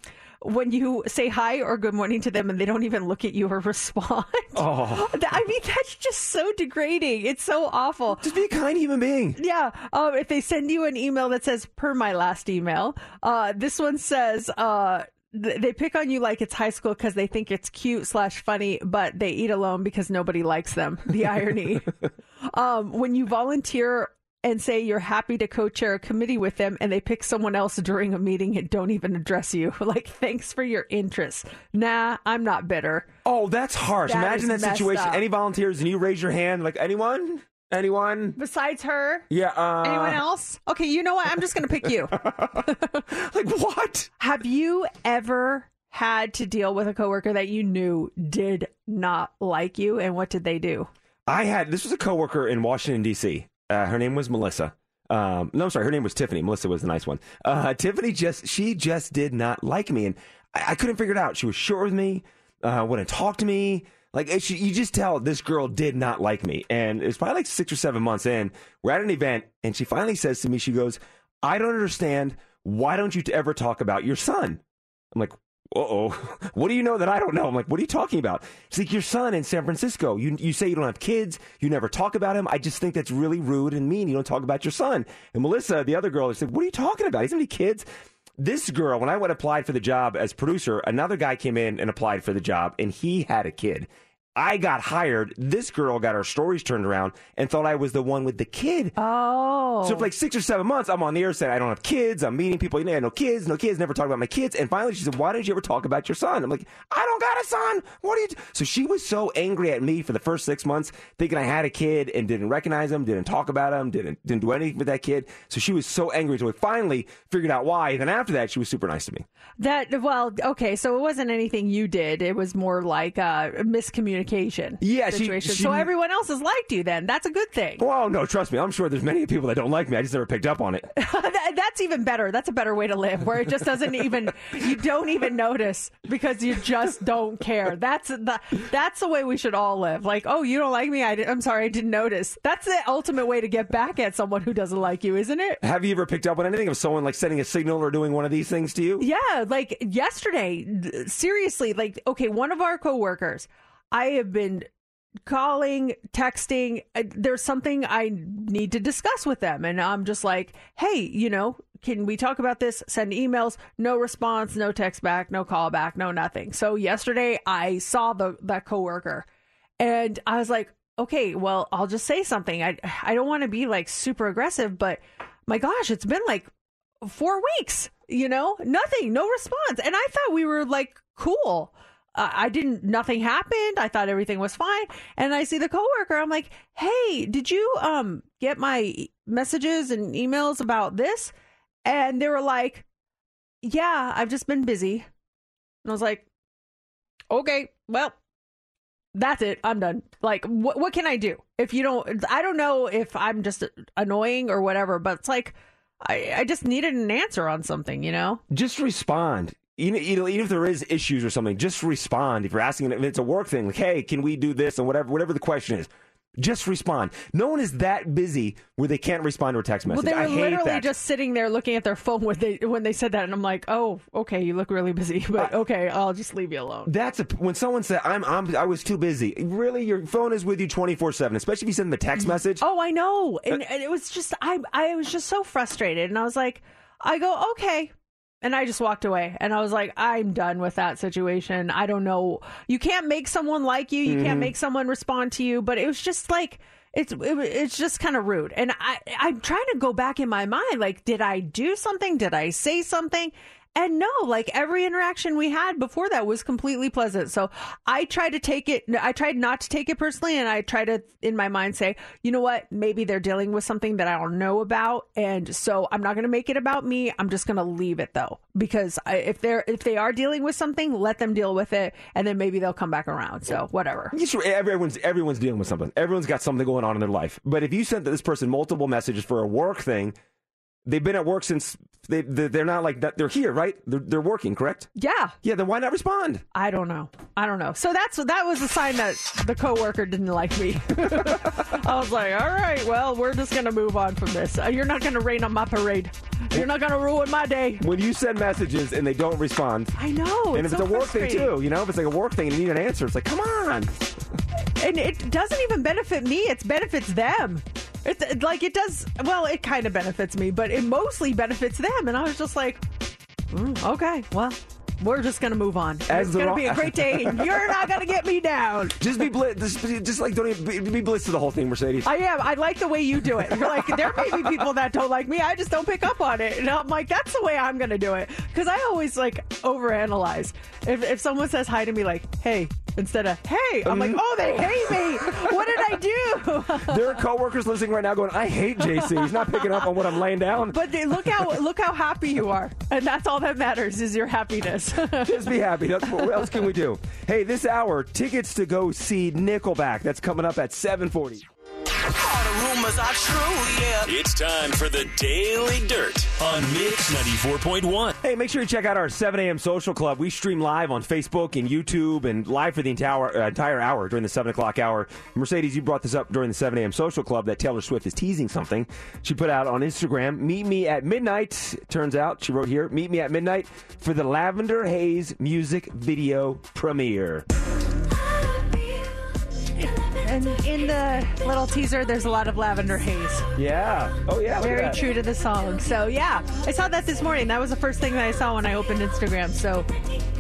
when you say hi or good morning to them and they don't even look at you or respond. Oh. I mean, that's just so degrading. It's so awful. Just be a kind human being. Yeah. Um, if they send you an email that says, per my last email, uh, this one says, uh, they pick on you like it's high school because they think it's cute slash funny, but they eat alone because nobody likes them. The irony. um, when you volunteer and say you're happy to co-chair a committee with them and they pick someone else during a meeting and don't even address you like thanks for your interest nah i'm not bitter Oh, that's harsh. That Imagine that situation. up. Any volunteers and you raise your hand, like anyone? Anyone? besides her Yeah. Uh, anyone else okay you know what i'm just gonna pick you like what have you ever had to deal with a coworker that you knew did not like you and what did they do I had this was a coworker in Washington D.C. Uh, her name was Melissa. Um, no, I'm sorry, her name was Tiffany. Melissa was the nice one. Uh, Tiffany just she just did not like me, and I, I couldn't figure it out. She was short with me, uh, wouldn't talk to me. Like it- she, you just tell this girl did not like me, and it was probably like six or seven months in. We're at an event, and she finally says to me, she goes, "I don't understand. Why don't you ever talk about your son?" I'm like, oh, what do you know that I don't know? I'm like, what are you talking about? It's like, your son in San Francisco. You, you say you don't have kids. You never talk about him. I just think that's really rude and mean. You don't talk about your son. And Melissa, the other girl, said, what are you talking about? He doesn't have any kids. This girl, when I went applied for the job as producer, another guy came in and applied for the job, and he had a kid. I got hired. This girl got her stories turned around and thought I was the one with the kid. Oh. So for like six or seven months, I'm on the air saying I don't have kids. I'm meeting people. You know, I have no kids, no kids. Never talk about my kids. And finally, she said, "Why didn't you ever talk about your son?" I'm like, "I don't got a son. What are you?" Do-? So she was so angry at me for the first six months, thinking I had a kid and didn't recognize him, didn't talk about him, didn't didn't do anything with that kid. So she was so angry until we finally figured out why. Then after that, she was super nice to me. That well, okay, so it wasn't anything you did. It was more like a miscommunication. Yeah, situation. she- so everyone else has liked you. Then that's a good thing. Oh no, trust me. I'm sure there's many people that don't like me. I just never picked up on it. That- that's even better. That's a better way to live, where it just doesn't even you don't even notice because you just don't care. That's the that's the way we should all live. Like, oh, you don't like me? I, am sorry, I didn't notice. That's the ultimate way to get back at someone who doesn't like you, isn't it? Have you ever picked up on anything of someone like sending a signal or doing one of these things to you? Yeah, like yesterday, seriously, like, okay, one of our coworkers, I have been calling, texting. uh, There's something I need to discuss with them. And I'm just like, hey, you know, can we talk about this? Send emails, no response, no text back, no call back, no nothing. So yesterday I saw the that coworker and I was like, okay, well, I'll just say something. I I don't want to be like super aggressive, but my gosh, it's been like four weeks, you know, nothing, no response. And I thought we were like cool. I didn't, nothing happened. I thought everything was fine. And I see the coworker. I'm like, hey, did you um get my messages and emails about this? And they were like, yeah, I've just been busy. And I was like, okay, well, that's it. I'm done. Like, what what can I do if you don't? I don't know if I'm just annoying or whatever, but it's like I I just needed an answer on something, you know. just respond. You know, you know, even if there is issues or something, just respond. If you're asking, if it's a work thing, like, hey, can we do this and whatever, whatever the question is, just respond. No one is that busy where they can't respond to a text message. Well, they were literally that. just sitting there looking at their phone when they when they said that, and I'm like, oh, okay, you look really busy, but okay, I'll just leave you alone. That's a, when someone said, I'm, I'm, I was too busy. Really, your phone is with you 24 7, especially if you send them a text mm-hmm. message. Oh, I know, and, uh, and it was just I I was just so frustrated, and I was like, I go okay. And I just walked away and I was like, I'm done with that situation. I don't know. You can't make someone like you. You Mm-hmm. can't make someone respond to you. But it was just like, it's, it, it's just kind of rude. And I, I'm trying to go back in my mind. Like, did I do something? Did I say something? And no, like every interaction we had before that was completely pleasant. So I tried to take it, I tried not to take it personally. And I tried to, in my mind, say, you know what? Maybe they're dealing with something that I don't know about. And so I'm not going to make it about me. I'm just going to leave it though. Because I, if they're, if they are dealing with something, let them deal with it. And then maybe they'll come back around. So whatever. Everyone's everyone's dealing with something. Everyone's got something going on in their life. But if you sent this person multiple messages for a work thing, they've been at work since they they- they're not like that. They're here, right? They're, they're working, correct? Yeah. Yeah. Then why not respond? I don't know. I don't know. So that's that was a sign that the coworker didn't like me. I was like, all right, well, we're just gonna move on from this. Uh, You're not gonna rain on my parade. You're not gonna ruin my day. When you send messages and they don't respond, I know. and if so it's a work thing too, you know, if it's like a work thing and you need an answer, it's like, come on. and it doesn't even benefit me. It benefits them. It- like it does. Well, it kind of benefits me, but it mostly benefits them. And I was just like, mm, okay, well, we're just gonna move on. As it's gonna wrong- be a great day, and you're not gonna get me down. Just be bliss. Just, just like don't even be, be bliss to the whole thing, Mercedes. I am. I like the way you do it. You're like, there may be people that don't like me. I just don't pick up on it. And I'm like, that's the way I'm going to do it. Because I always like overanalyze. If, if someone says hi to me, like, hey, instead of hey, I'm like, oh, they hate me. What did I do? there are coworkers listening right now going, "I hate JC. He's not picking up on what I'm laying down." But they, look how look how happy you are, and that's all that matters is your happiness. Just be happy. That's, what else can we do? Hey, this hour, tickets to go see Nickelback. That's coming up at 7:40. Rumors are true, yeah. It's time for the Daily Dirt on Mix 94.1. Hey, make sure you check out our 7 a.m. social club. We stream live on Facebook and YouTube and live for the entire, uh, entire hour during the 7 o'clock hour. Mercedes, you brought this up during the 7 a.m. social club that Taylor Swift is teasing something. She put out on Instagram, Meet me at midnight. Turns out, she wrote here, Meet me at midnight for the Lavender Haze music video premiere. And in the little teaser, there's a lot of lavender haze. Yeah. Oh, yeah. Very true to the song. So yeah, I saw that this morning. That was the first thing that I saw when I opened Instagram. So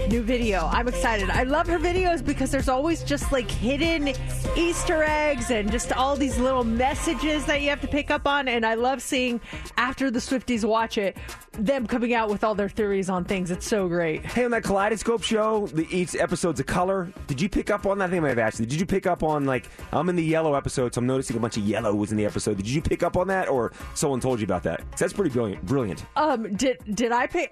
new video. I'm excited. I love her videos because there's always just like hidden Easter eggs and just all these little messages that you have to pick up on. And I love seeing after the Swifties watch it, them coming out with all their theories on things. It's so great. Hey, on that Kaleidoscope show, the each episode's a color. Did you pick up on that? I think I might have asked you. Did you pick up on like I'm in the yellow episode, so I'm noticing a bunch of yellow was in the episode. Did you pick up on that, or someone told you about that? That's pretty brilliant. Brilliant. Um, did did I pay?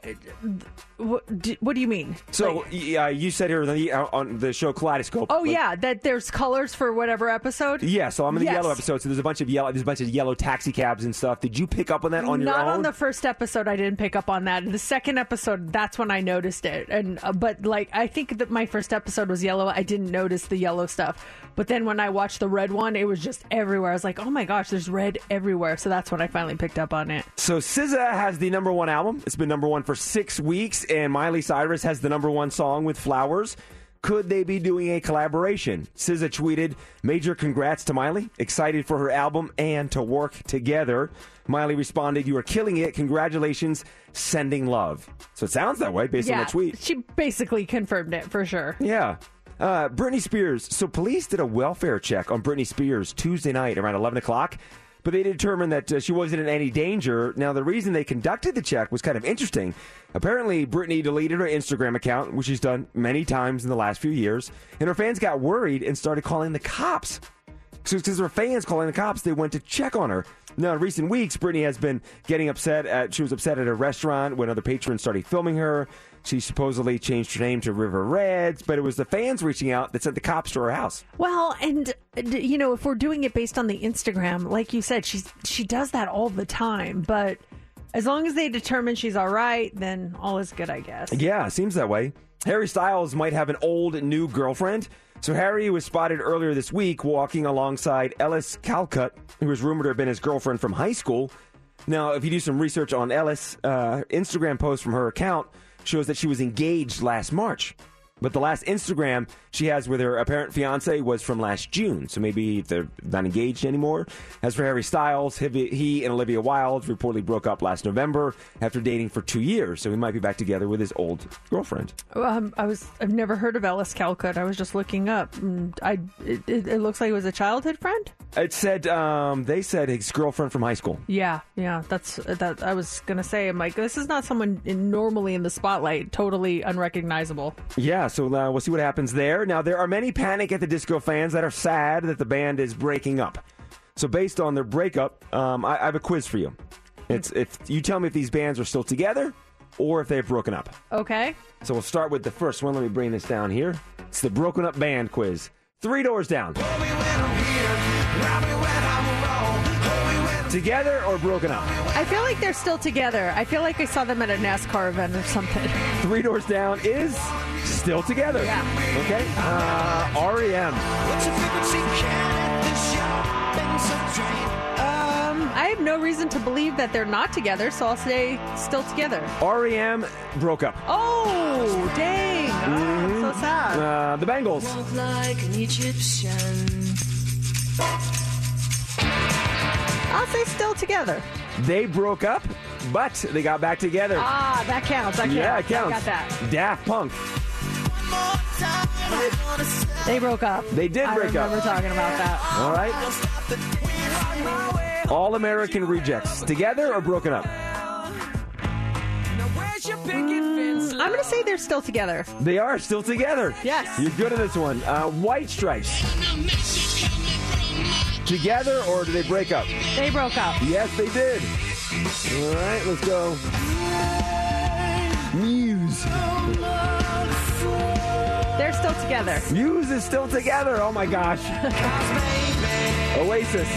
What, did, what do you mean? So yeah, you said here on the, uh, on the show Kaleidoscope. Oh like- yeah, that there's colors for whatever episode. Yeah, so I'm in the Yes. yellow episode. So there's a bunch of yellow. There's a bunch of yellow taxi cabs and stuff. Did you pick up on that on your own? Not on the first episode, I didn't pick up on that. The second episode, that's when I noticed it. And uh, but like, I think that my first episode was yellow. I didn't notice the yellow stuff. But then when I watched the red one, it was just everywhere. I was like, oh my gosh, there's red everywhere. So that's when I finally picked up on it. So SZA has the number one album. It's been number one for six weeks, and Miley Cyrus has the number one song with Flowers. Could they be doing a collaboration? SZA tweeted, "Major congrats to Miley. Excited for her album and to work together." Miley responded, "You are killing it. Congratulations. Sending love." So it sounds that way based on yeah, the tweet. she basically confirmed it for sure. Yeah. Uh, Britney Spears. So police did a welfare check on Britney Spears Tuesday night around 11 o'clock, but they determined that uh, she wasn't in any danger. Now, the reason they conducted the check was kind of interesting. Apparently, Britney deleted her Instagram account, which she's done many times in the last few years, and her fans got worried and started calling the cops. So, because her fans calling the cops, they went to check on her. Now, in recent weeks, Britney has been getting upset. At, she was upset at a restaurant when other patrons started filming her. She supposedly changed her name to River Reds, but it was the fans reaching out that sent the cops to her house. Well, and you know, if we're doing it based on the Instagram, like you said, she's she does that all the time. But as long as they determine she's all right, then all is good, I guess. Yeah, seems that way. Harry Styles might have an old new girlfriend. So Harry was spotted earlier this week walking alongside Ellis Calcutt, who was rumored to have been his girlfriend from high school. Now, if you do some research on Ellis, uh, Instagram post from her account shows that she was engaged last March. But the last Instagram she has with her apparent fiance was from last June, so maybe they're not engaged anymore. As for Harry Styles, he he and Olivia Wilde reportedly broke up last November after dating for two years, so he might be back together with his old girlfriend. Um, I was I've never heard of Ellis Calcutt. I was just looking up. and I it, it, it looks like it was a childhood friend. It said um, they said his girlfriend from high school. Yeah, yeah. That's that. I was gonna say. I'm like, this is not someone in, normally in the spotlight. Totally unrecognizable. Yeah, so uh, we'll see what happens there. Now, there are many Panic at the Disco fans that are sad that the band is breaking up. So, based on their breakup, um, I, I have a quiz for you. It's if you tell me if these bands are still together or if they've broken up. Okay. So we'll start with the first one. Let me bring this down here. It's the broken up band quiz. Three doors down. Together or broken up? I feel like they're still together. I feel like I saw them at a NASCAR event or something. Three doors down is still together. Yeah. Okay. Uh, REM. Um, I have no reason to believe that they're not together, so I'll say still together. REM broke up. Oh, dang! Oh, so sad. Uh, the Bangles. like an Egyptian. I'll say still together. They broke up. but they got back together. Ah, that counts. That counts. yeah, it counts. I got that. Daft Punk. They broke up. They did I break up. remember talking about that. All right. All American Rejects. Together or broken up? Mm, I'm going to say they're still together. They are still together. Yes. You're good at this one. Uh, White Stripes. Together or do they break up? They broke up. Yes, they did. All right, let's go. Muse. Together. Muse is still together. Oh my gosh. Oasis.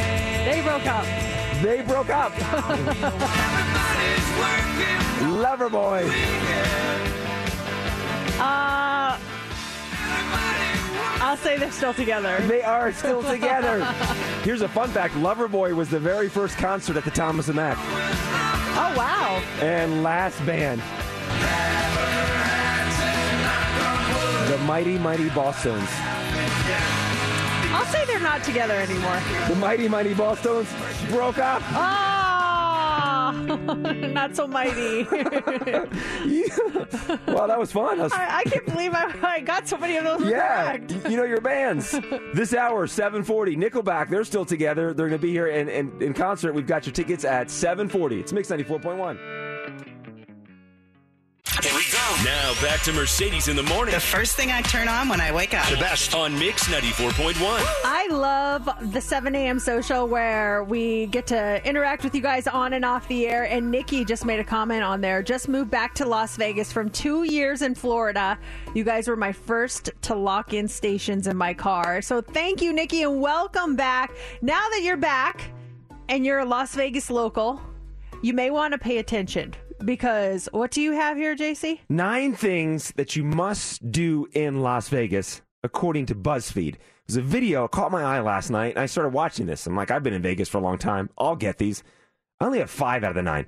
They broke up. They broke up. Loverboy. Uh, I'll say they're still together. They are still together. Here's a fun fact Loverboy was the very first concert at the Thomas and Mack. Oh, wow. And last band. The Mighty Mighty Bosstones. I'll say they're not together anymore. The Mighty Mighty Bosstones broke up. Ah, not so mighty. Well, that was fun. That was- I, I can't believe I, I got so many of those yeah, correct. you know your bands. This hour, 740. Nickelback, they're still together. They're going to be here in, in, in concert. We've got your tickets at 740. It's Mix 94.1. Here we go. Now back to Mercedes in the morning. The first thing I turn on when I wake up. The best on Mix 94.1. I love the 7 a.m. social where we get to interact with you guys on and off the air. And Nikki just made a comment on there. Just moved back to Las Vegas from two years in Florida. You guys were my first to lock in stations in my car. So thank you, Nikki, and welcome back. Now that you're back and you're a Las Vegas local, you may want to pay attention because what do you have here, JC? Nine things that you must do in Las Vegas, according to BuzzFeed. It was a video, caught my eye last night, and I started watching this. I'm like, I've been in Vegas for a long time. I'll get these. I only have five out of the nine.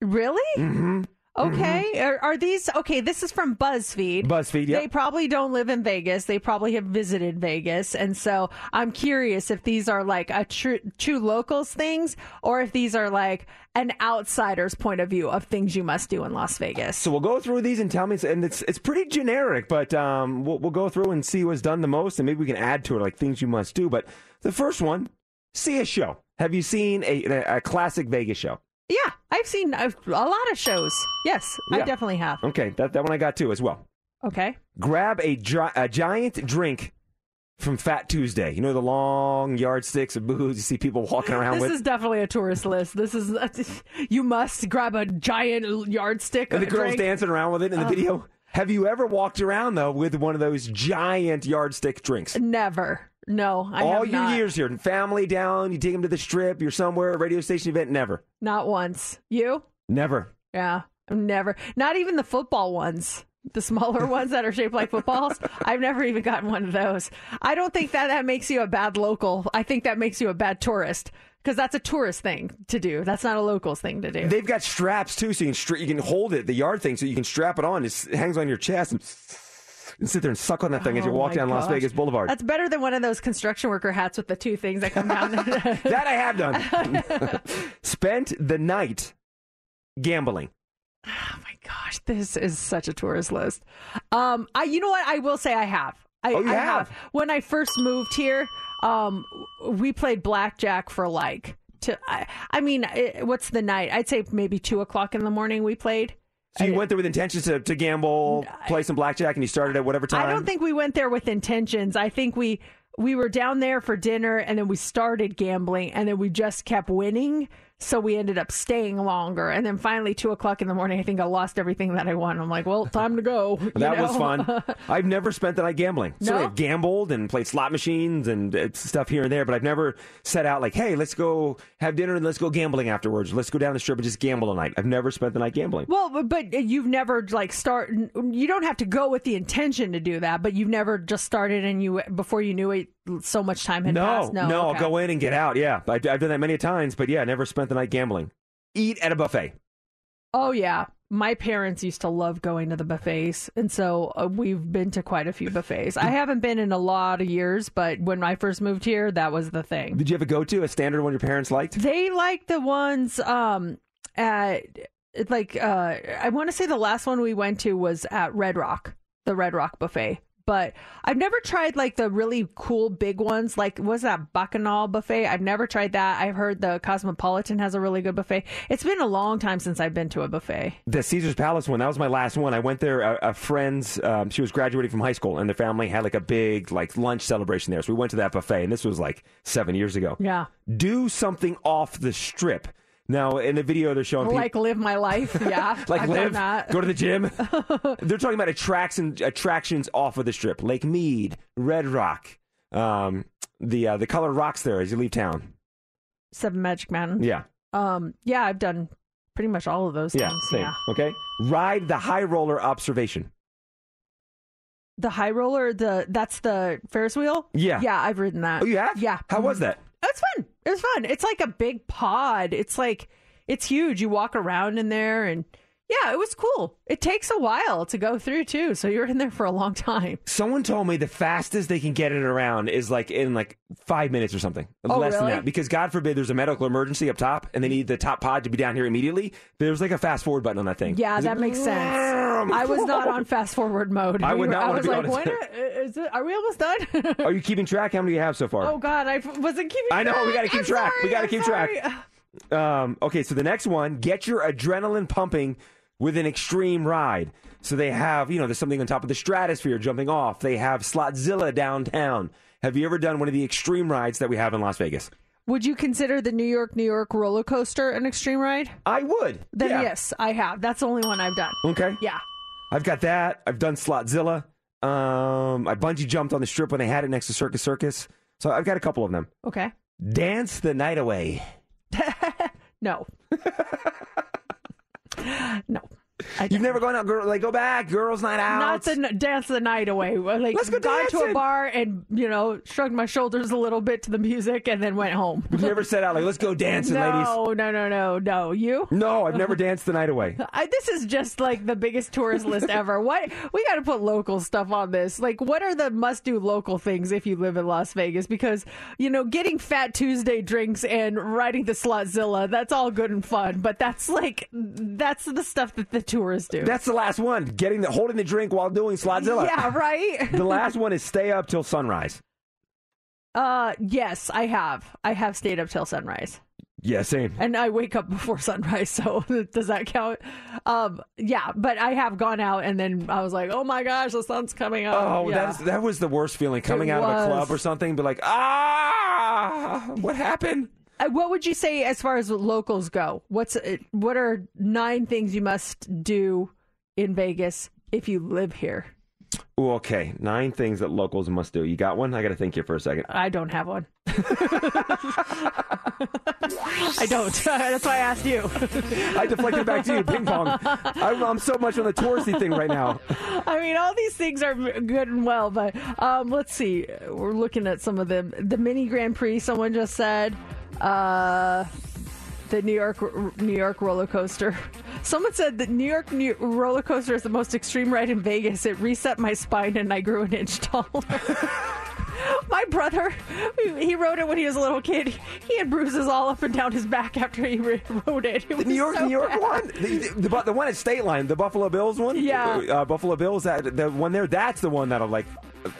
Really? Mm-hmm. Okay. Are, are these okay? This is from BuzzFeed. BuzzFeed, yep. They probably don't live in Vegas. They probably have visited Vegas, and so I'm curious if these are like a true true locals things, or if these are like an outsider's point of view of things you must do in Las Vegas. So we'll go through these and tell me, and it's it's pretty generic, but um, we'll, we'll go through and see what's done the most, and maybe we can add to it like things you must do. But the first one, see a show. Have you seen a, a classic Vegas show? Yeah, I've seen a, a lot of shows. Yes, I Yeah. definitely have. Okay, that, that one I got too as well. Okay. Grab a, a giant drink from Fat Tuesday. You know the long yardsticks of booze you see people walking around This with. is definitely a tourist list. This is you must grab a giant yardstick and the girls drink. dancing around with it in the Oh. video. Have you ever walked around though with one of those giant yardstick drinks? Never. No, I All your not. years here, family down, you take them to the strip, you're somewhere, a radio station event, never. Not once. You? Never. Yeah, never. Not even the football ones. The smaller ones that are shaped like footballs. I've never even gotten one of those. I don't think that that makes you a bad local. I think that makes you a bad tourist because that's a tourist thing to do. That's not a locals thing to do. They've got straps too, so you can stra- you can hold it, the yard thing, so you can strap it on. It hangs on your chest and, and sit there and suck on that thing as you Oh walk down Las. Vegas Boulevard. That's better than one of those construction worker hats with the two things that come down. that I have done. Spent the night gambling. Oh my gosh, this is such a tourist list. Um, I, you know what? I will say I have. I, Oh, you I have? When I first moved here, um, we played blackjack for like. To, I, I mean, eh, what's the night? I'd say maybe two o'clock in the morning. We played. So you went there with intentions to, to gamble, play some blackjack, and you started at whatever time? I don't think we went there with intentions. I think we we were down there for dinner and then we started gambling and then we just kept winning. So we ended up staying longer. And then finally, two o'clock in the morning, I think I lost everything that I won. I'm like, well, time to go. That was fun. I've never spent the night gambling. So No? I've gambled and played slot machines and uh, stuff here and there, but I've never set out like, hey, let's go have dinner and let's go gambling afterwards. Let's go down the strip and just gamble tonight. I've never spent the night gambling. Well, but- but you've never like start. You don't have to go with the intention to do that, but you've never just started and you before you knew it, so much time had No, passed. no, No, I'll go in and get out. Yeah, I, I've done that many times, but yeah, never spent the night gambling. Eat at a buffet. Oh yeah, my parents used to love going to the buffets, and so uh, we've been to quite a few buffets. I haven't been in a lot of years, but when I first moved here, that was the thing. Did you have a go to, a standard one your parents liked? They liked the ones. Um, at like uh, I want to say the last one we went to was at Red Rock, the Red Rock buffet. But I've never tried like the really cool big ones. Like was that Bacchanal buffet? I've never tried that. I've heard the Cosmopolitan has a really good buffet. It's been a long time since I've been to a buffet. The Caesar's Palace one, that was my last one. I went there. A, a friend's, um, she was graduating from high school, and their family had like a big like lunch celebration there. So we went to that buffet, and this was like seven years ago. Yeah. Do something off the strip. Now, in the video, they're showing people Like live my life. Yeah. like I've live, that. go to the gym. They're talking about attractions attractions off of the strip, Lake Mead, Red Rock, um, the uh, the colored rocks there as you leave town. Seven Magic Mountains. Yeah, Um. Yeah, I've done pretty much all of those yeah, things. same. Yeah. Okay, ride the high roller observation. The high roller, the that's the Ferris wheel. Yeah. Yeah, I've ridden that. Oh, you have? Yeah. How was Mhm. that? It's fun. It was fun. It's like a big pod. It's like it's huge. You walk around in there and yeah, it was cool. It takes a while to go through too, so you're in there for a long time. Someone told me the fastest they can get it around is like in like five minutes or something. Oh, Less than really? that. Because God forbid there's a medical emergency up top and they need the top pod to be down here immediately. There's like a fast forward button on that thing. Yeah, that like, makes sense. I was not on fast forward mode. I would We were- not I was be like, when is it? Are we almost done? Are you keeping track? How many do you have so far? oh God, I wasn't keeping. I know, we gotta keep I'm track. We gotta I'm keep track. Um, okay, so the next one, get your adrenaline pumping with an extreme ride. So they have, you know, there's something on top of the stratosphere jumping off. They have Slotzilla downtown. Have you ever done one of the extreme rides that we have in Las Vegas? Would you consider the New York New York roller coaster an extreme ride? I would. Then yeah. yes, I have. That's the only one I've done. Okay. Yeah. I've got that. I've done Slotzilla. Um, I bungee jumped on the strip when they had it next to Circus Circus. So I've got a couple of them. Okay. Dance the night away. No. no. You've never gone out, girl, like go back, girls' night out. Not the dance the night away. Like Let's go gone to a bar and you know shrugged my shoulders a little bit to the music and then went home. You've never set out like let's go dancing, ladies. no, no, no, no, no. You? No, I've never danced the night away. I, this is just like the biggest tourist list ever. What we got to put local stuff on this. Like, what are the must-do local things if you live in Las Vegas? Because you know, getting Fat Tuesday drinks and riding the Slotzilla—that's all good and fun. But that's like that's the stuff that the tourists do. That's the last one. Getting the holding the drink while doing Slotzilla. yeah, right. The last one is stay up till sunrise. Uh, yes, I have. I have stayed up till sunrise. Yeah, same. And I wake up before sunrise, so does that count? Um, yeah, but I have gone out and then I was like, oh my gosh, the sun's coming up. Oh, yeah. that's that was the worst feeling coming It out of a club or something, but like, ah, what happened? Uh, what would you say as far as locals go? What's uh, what are nine things you must do in Vegas if you live here? Ooh, okay, nine things that locals must do. You got one? I got to think here for a second. I don't have one. I don't. That's why I asked you. I deflected back to you, ping pong. I'm, I'm so much on the touristy thing right now. I mean, all these things are good and well, but um, let's see. We're looking at some of them. The mini Grand Prix. Someone just said uh, the New York New York roller coaster. Someone said that New York New roller coaster is the most extreme ride in Vegas. It reset my spine and I grew an inch taller. My brother, he rode it when he was a little kid. He had bruises all up and down his back after he rode it. It The New York, so New York bad. one, the, the, the, the one at State Line, the Buffalo Bills one. Yeah. uh, Buffalo Bills. That the one there. That's the one that'll like.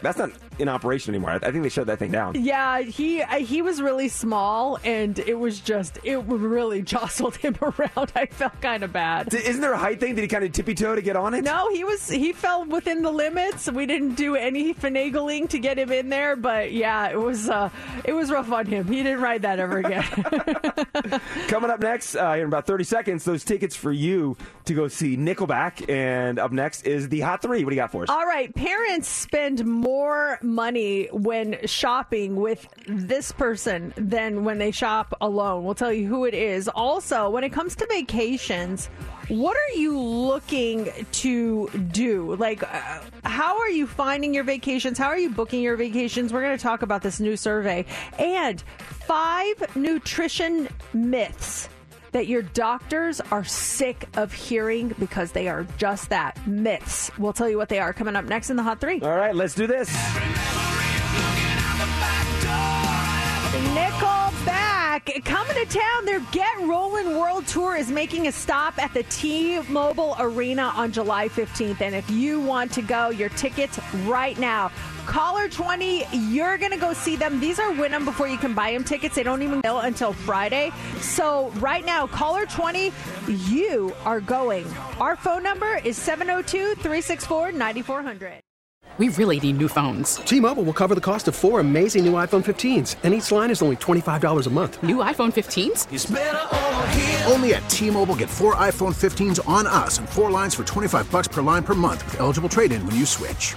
That's not in operation anymore. I, think they shut that thing down. Yeah, he uh, he was really small, and it was just it really jostled him around. I felt kind of bad. Isn't there a height thing? Did he kind of tippy toe to get on it? No, he was he fell within the limits. We didn't do any finagling to get him in there, but yeah, it was uh, it was rough on him. He didn't ride that ever again. Coming up next, uh, in about 30 seconds, those tickets for you to go see Nickelback. And up next is the Hot Three. What do you got for us? All right, parents spend more money when shopping with this person than when they shop alone. We'll tell you who it is. Also, when it comes to vacations, what are you looking to do? Like, uh, how are you finding your vacations? How are you booking your vacations? We're going to talk about this new survey and five nutrition myths that your doctors are sick of hearing because they are just that myths. We'll tell you what they are coming up next in the Hot Three. All right, let's do this. Nickelback back. Coming to town, their Get Rollin' World Tour is making a stop at the T-Mobile Arena on July 15th. And if you want to go, your tickets right now. Caller 20, you're going to go see them. These are win them before you can buy them tickets. They don't even go until Friday. So right now, caller 20, you are going. Our phone number is 702 364 9400. We really need new phones. T-Mobile will cover the cost of four amazing new iPhone 15s, and each line is only $25 a month. New iPhone 15s? Only at T-Mobile get four iPhone 15s on us and four lines for 25 bucks per line per month with eligible trade-in when you switch.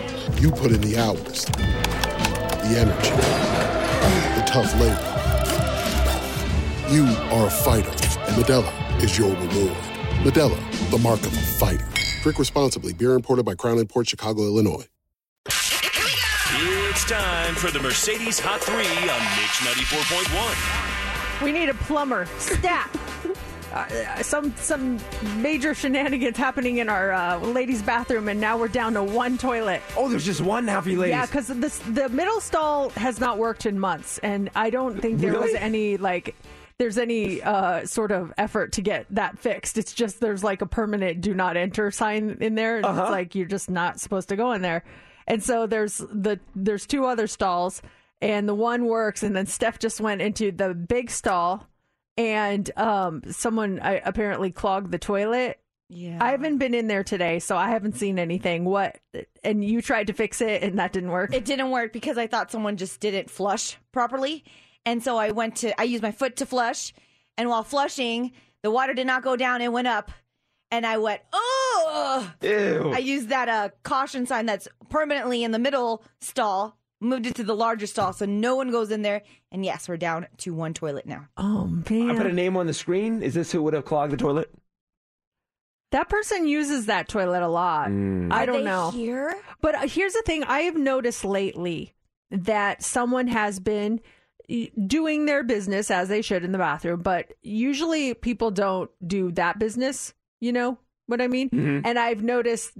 You put in the hours, the energy, the tough labor. You are a fighter, and Modelo is your reward. Modelo, the mark of a fighter. Drink responsibly. Beer imported by Crown Imports Chicago, Illinois. It's time for the Mercedes Hot 3 on Mix 94.1. We need a plumber. Stat. Uh, some some major shenanigans happening in our uh, ladies' bathroom, and now we're down to one toilet. Oh, there's just one now for you ladies. Yeah, because the middle stall has not worked in months, and I don't think there was any like there's any uh, sort of effort to get that fixed. It's just there's like a permanent "do not enter" sign in there. and Uh-huh. It's like you're just not supposed to go in there. And so there's the there's two other stalls, and the one works, and then Steph just went into the big stall, and um, someone I, apparently clogged the toilet. Yeah. I haven't been in there today, so I haven't seen anything. What? And you tried to fix it, and that didn't work. It didn't work because I thought someone just didn't flush properly. And so I went to, I used my foot to flush. And while flushing, the water did not go down, it went up. And I went, oh! Ew. I used that uh, caution sign that's permanently in the middle stall, moved it to the larger stall so no one goes in there. And yes, we're down to one toilet now. Oh, man! I put a name on the screen. Is this who would have clogged the toilet? That person uses that toilet a lot. Mm. I don't they know. here? But uh, here's the thing I have noticed lately that someone has been doing their business as they should in the bathroom, but usually people don't do that business, you know what I mean? Mhm. And I've noticed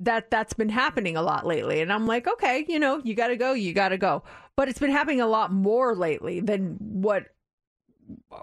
that that's been happening a lot lately. And I'm like, okay, you know, you got to go, you got to go. But it's been happening a lot more lately than what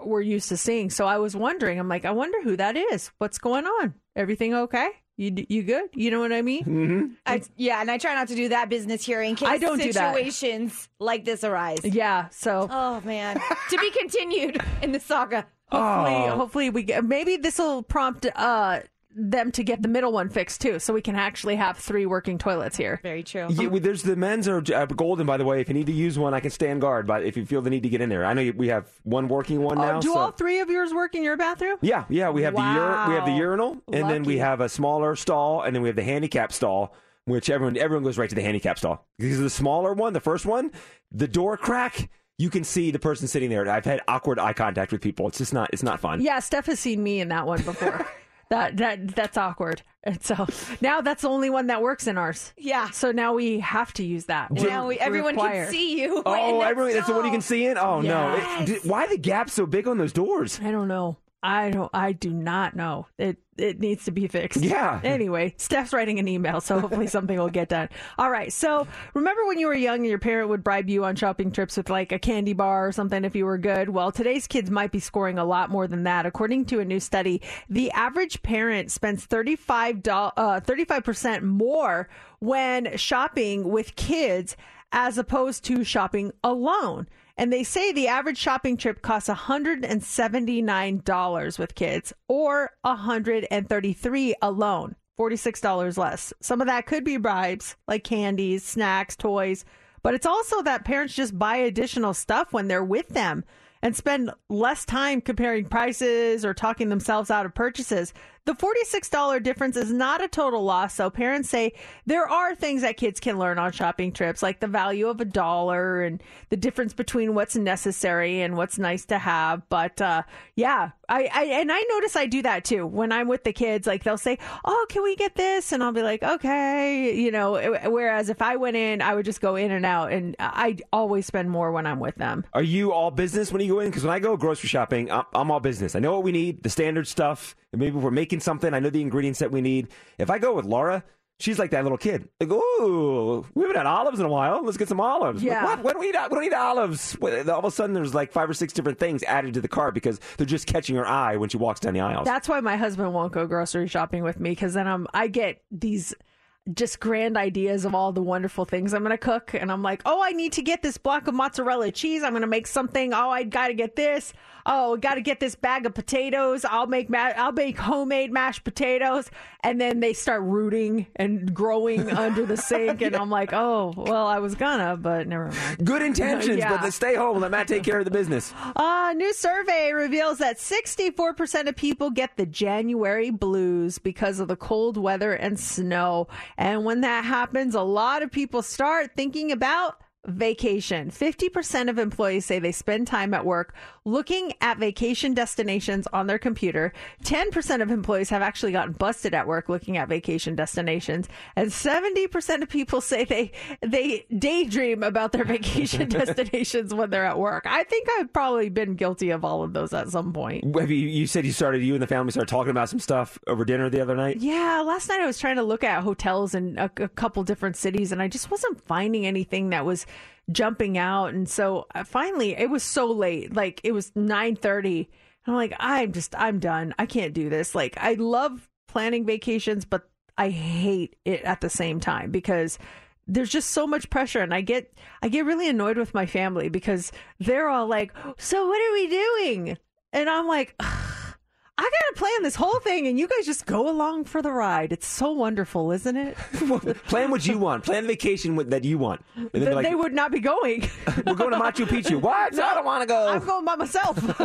we're used to seeing. So I was wondering, I'm like, I wonder who that is. What's going on? Everything okay? You you good? You know what I mean? Mm-hmm. I, yeah, and I try not to do that business here in case I don't do that. situations like this arise. Yeah. So Oh, man. to be continued in the saga. hopefully, Oh. hopefully we get. Maybe this will prompt uh them to get the middle one fixed too, so we can actually have three working toilets here. Very true. Yeah, well, there's the men's are uh, golden, by the way. If you need to use one, I can stand guard. But if you feel the need to get in there, I know we have one working one Oh, now. do so- all three of yours work in your bathroom? Yeah, yeah. We have the ur- we have the urinal, and then we have a smaller stall, and then we have the handicap stall, which everyone everyone goes right to the handicap stall because the smaller one, the first one, the door crack, you can see the person sitting there. I've had awkward eye contact with people. It's just not it's not fun. Yeah, Steph has seen me in that one before. That that that's awkward. And so now that's the only one that works in ours. Yeah. So now we have to use that. We're- now we, everyone required. can see you. Oh, and everyone, that's the one you can see in? Oh, no. Yes. It- d- why the gap so big on those doors? I don't know. I don't. I do not know. It it needs to be fixed. Yeah. Anyway, Steph's writing an email, so hopefully something will get done. All right. So remember when you were young and your parent would bribe you on shopping trips with like a candy bar or something if you were good? Well, today's kids might be scoring a lot more than that. According to a new study, the average parent spends thirty five uh, thirty five percent more when shopping with kids as opposed to shopping alone. And they say the average shopping trip costs $179 with kids or 133 alone, $46 less. Some of that could be bribes like candies, snacks, toys, but it's also that parents just buy additional stuff when they're with them and spend less time comparing prices or talking themselves out of purchases. The $46 difference is not a total loss, so parents say there are things that kids can learn on shopping trips, like the value of a dollar and the difference between what's necessary and what's nice to have. But uh, yeah, I, I and I notice I do that too when I'm with the kids. Like they'll say, "Oh, can we get this?" and I'll be like, "Okay," you know. Whereas if I went in, I would just go in and out, and I always spend more when I'm with them. Are you all business when you go in? Because when I go grocery shopping, I'm, I'm all business. I know what we need, the standard stuff. And maybe we're making something, I know the ingredients that we need. If I go with Laura, she's like that little kid. Like, ooh, we haven't had olives in a while. Let's get some olives. Yeah. What? When do we eat, we don't eat olives. All of a sudden, there's like five or six different things added to the cart because they're just catching her eye when she walks down the aisles. That's why my husband won't go grocery shopping with me because then I'm I get these just grand ideas of all the wonderful things I'm going to cook and I'm like, "Oh, I need to get this block of mozzarella cheese. I'm going to make something. Oh, I got to get this. Oh, got to get this bag of potatoes. I'll make ma- I'll make homemade mashed potatoes." And then they start rooting and growing under the sink and I'm like, "Oh, well, I was gonna, but never mind." Good intentions, Yeah. but stay home and let Matt take care of the business. A new survey reveals that 64% of people get the January blues because of the cold weather and snow. And when that happens, a lot of people start thinking about vacation. 50% of employees say they spend time at work looking at vacation destinations on their computer. 10% of employees have actually gotten busted at work looking at vacation destinations. And 70% of people say they they daydream about their vacation destinations when they're at work. I think I've probably been guilty of all of those at some point. Have you, you said you started, you and the family started talking about some stuff over dinner the other night? Yeah, last night I was trying to look at hotels in a, a couple different cities, and I just wasn't finding anything that was jumping out. And so uh, finally, it was so late. Like it was nine thirty. I'm like, I'm just, I'm done. I can't do this. Like I love planning vacations, but I hate it at the same time because there's just so much pressure and I get I get really annoyed with my family because they're all like, "So what are we doing?" And I'm like, "Ugh, I got to plan this whole thing and you guys just go along for the ride. It's so wonderful, isn't it? Plan what you want. Plan vacation with- that you want. And then Th- be like, they would not be going. we're going to Machu Picchu. What? No, I don't want to go. I'm going by myself.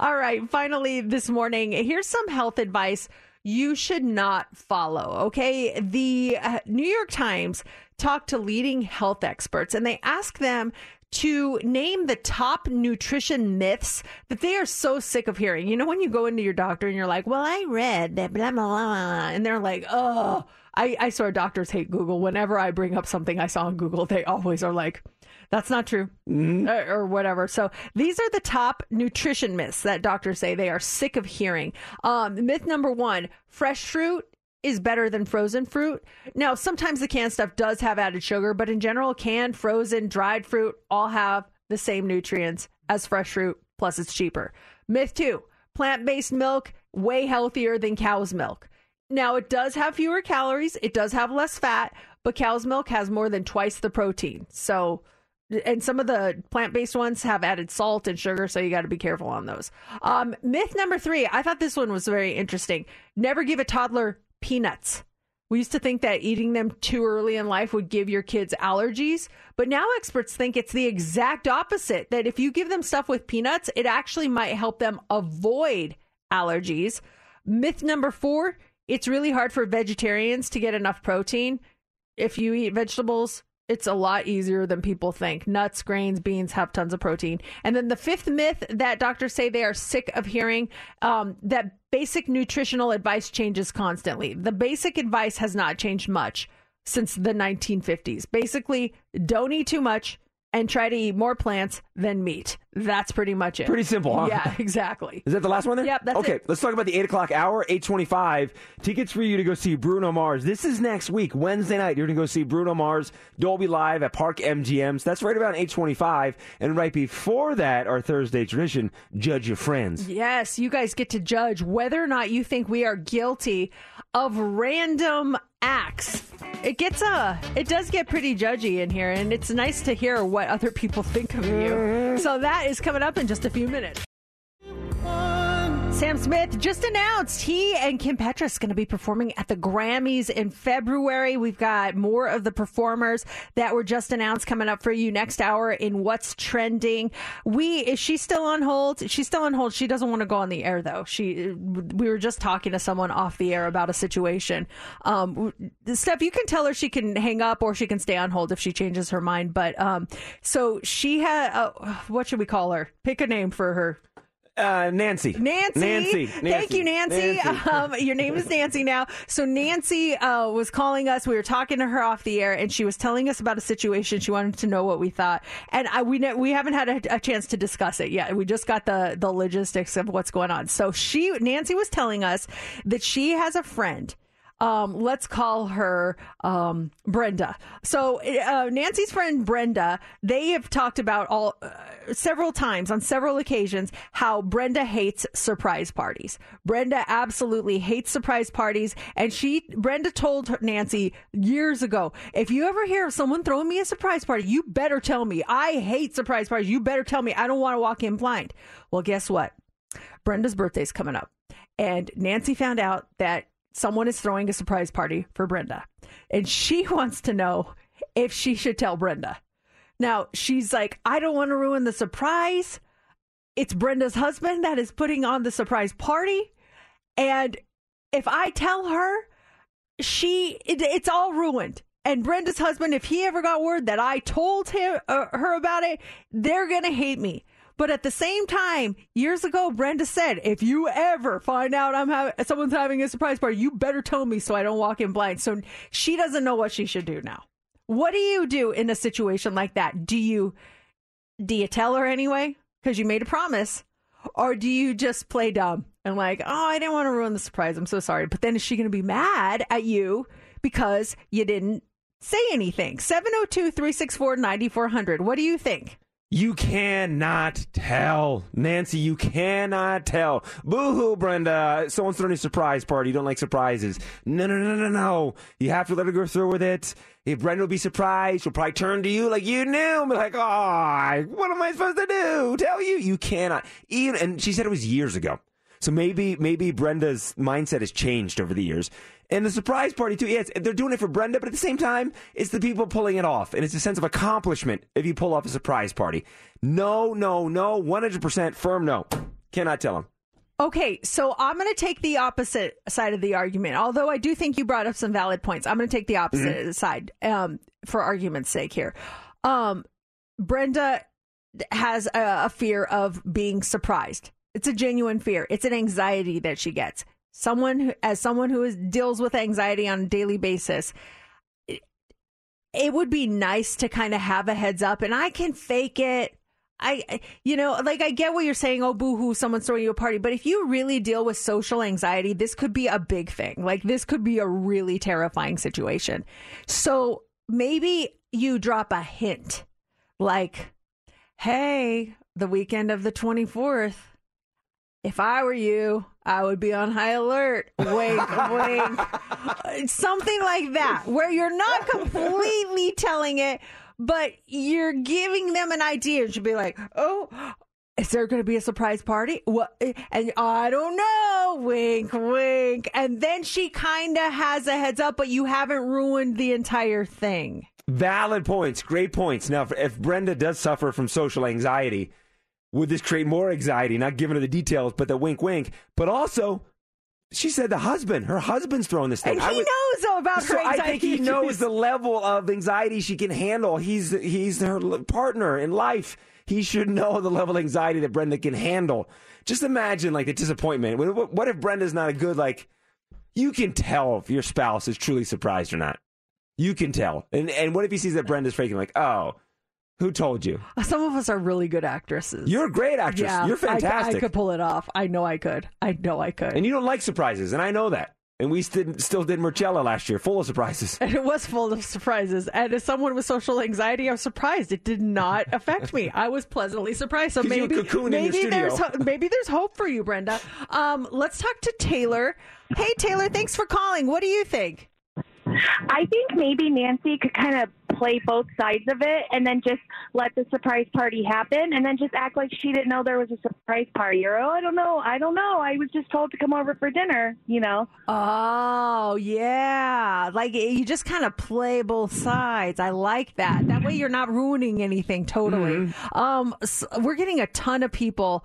All right. Finally, this morning, here's some health advice you should not follow. Okay. The uh, New York Times talked to leading health experts and they asked them to name the top nutrition myths that they are so sick of hearing. You know, when you go into your doctor and you're like, well, I read that blah, blah, blah, blah, and they're like, oh, I, I swear doctors hate Google. Whenever I bring up something I saw on Google, they always are like, that's not true Mm-hmm. uh, or whatever. So these are the top nutrition myths that doctors say they are sick of hearing. Um, myth number one fresh fruit is better than frozen fruit. Now, sometimes the canned stuff does have added sugar, but in general, canned, frozen, dried fruit all have the same nutrients as fresh fruit, plus it's cheaper. Myth two plant based milk, way healthier than cow's milk. Now, it does have fewer calories, it does have less fat, but cow's milk has more than twice the protein. So, and some of the plant-based ones have added salt and sugar so you got to be careful on those um, myth number three i thought this one was very interesting never give a toddler peanuts. We used to think that eating them too early in life would give your kids allergies but now experts think it's the exact opposite that if you give them stuff with peanuts it actually might help them avoid allergies. Myth number four it's really hard for vegetarians to get enough protein. If you eat vegetables It's a lot easier than people think. Nuts, grains, beans have tons of protein. And then the fifth myth that doctors say they are sick of hearing um, that basic nutritional advice changes constantly. The basic advice has not changed much since the 1950s. Basically, don't eat too much and try to eat more plants than meat. That's pretty much it. Pretty simple, huh? Yeah, exactly. Is that the last one there? Yep, that's okay, it. let's talk about the 8 o'clock hour, 825. Tickets for you to go see Bruno Mars. This is next week, Wednesday night. You're going to go see Bruno Mars, Dolby Live at Park MGM's. So that's right around 825. And right before that, our Thursday tradition, Judge Your Friends. Yes, you guys get to judge whether or not you think we are guilty of random acts. It gets a, it does get pretty judgy in here and it's nice to hear what other people think of you. So that is coming up in just a few minutes. Oh. Sam Smith just announced he and Kim Petras going to be performing at the Grammys in February. We've got more of the performers that were just announced coming up for you next hour in What's Trending. We is she still on hold? She's still on hold. She doesn't want to go on the air though. She we were just talking to someone off the air about a situation. Um, Steph, you can tell her she can hang up or she can stay on hold if she changes her mind. But um, so she had uh, what should we call her? Pick a name for her. Uh, Nancy. Nancy. Nancy. Thank you, Nancy. Nancy. Um, your name is Nancy now. So Nancy uh, was calling us. We were talking to her off the air, and she was telling us about a situation. She wanted to know what we thought, and I, we ne- we haven't had a, a chance to discuss it yet. We just got the the logistics of what's going on. So she Nancy was telling us that she has a friend. Um, let's call her um, Brenda. So uh, Nancy's friend Brenda, they have talked about all uh, several times on several occasions how Brenda hates surprise parties. Brenda absolutely hates surprise parties, and she Brenda told Nancy years ago, if you ever hear of someone throwing me a surprise party, you better tell me. I hate surprise parties. You better tell me. I don't want to walk in blind. Well, guess what? Brenda's birthday's coming up, and Nancy found out that someone is throwing a surprise party for Brenda. And she wants to know if she should tell Brenda. Now, she's like, I don't want to ruin the surprise. It's Brenda's husband that is putting on the surprise party. And if I tell her, she it, it's all ruined. And Brenda's husband, if he ever got word that I told him uh, her about it, they're going to hate me. But at the same time, years ago, Brenda said, if you ever find out I'm having someone's having a surprise party, you better tell me so I don't walk in blind. So she doesn't know what she should do now. What do you do in a situation like that? Do you do you tell her anyway because you made a promise, or do you just play dumb and like, oh, I didn't want to ruin the surprise. I'm so sorry. But then is she going to be mad at you because you didn't say anything? 702 364 9400. What do you think? You cannot tell. Nancy, you cannot tell. Boo hoo, Brenda. Someone's throwing a surprise party. You don't like surprises. No, no, no, no, no. You have to let her go through with it. If Brenda will be surprised, she'll probably turn to you like you knew. Be like, oh, what am I supposed to do? Tell you? You cannot. Even, and she said it was years ago. So maybe, maybe Brenda's mindset has changed over the years. And the surprise party too. Yes, they're doing it for Brenda, but at the same time, it's the people pulling it off, and it's a sense of accomplishment if you pull off a surprise party. No, no, no, one hundred percent firm no. Cannot tell them. Okay, so I'm going to take the opposite side of the argument. Although I do think you brought up some valid points, I'm going to take the opposite Mm-hmm. side um, for argument's sake here. Um, Brenda has a, a fear of being surprised. It's a genuine fear. It's an anxiety that she gets. Someone who, as someone who is, deals with anxiety on a daily basis, it, it would be nice to kind of have a heads up, and I can fake it. I, you know, like I get what you're saying. Oh, boo hoo, someone's throwing you a party. But if you really deal with social anxiety, this could be a big thing. Like this could be a really terrifying situation. So maybe you drop a hint like, hey, the weekend of the 24th, if I were you, I would be on high alert. Wink, wink. Something like that, where you're not completely telling it, but you're giving them an idea. You should be like, oh, is there going to be a surprise party? What? And I don't know. Wink, wink. And then she kind of has a heads up, but you haven't ruined the entire thing. Valid points. Great points. Now, if- if Brenda does suffer from social anxiety, would this create more anxiety? Not giving her the details, but the wink, wink. But also, She said the husband. Her husband's throwing this thing. And I he would- knows about so her I think he knows the level of anxiety she can handle. He's he's her partner in life. He should know the level of anxiety that Brenda can handle. Just imagine like the disappointment. What if Brenda's not a good like? You can tell if your spouse is truly surprised or not. You can tell. And and what if he sees that Brenda's faking? Like, oh, who told you? Some of us are really good actresses. You're a great actress. Yeah, You're fantastic. I, could pull it off. I know I could. I know I could. and you don't like surprises, and I know that. And we still still did Marcella last year, full of surprises. And it was full of surprises. And as someone with social anxiety, I was surprised. It did not affect me. I was pleasantly surprised. So 'Cause you maybe were in your maybe there's ho- maybe there's hope for you, Brenda. Um, let's talk to Taylor. Hey, Taylor, thanks for calling. What do you think? I think maybe Nancy could kind of play both sides of it and then just let the surprise party happen and then just act like she didn't know there was a surprise party or oh I don't know I don't know I was just told to come over for dinner you know Oh, yeah. Like you just kind of play both sides. I like that. That way you're not ruining anything totally. Um s we're getting a ton of people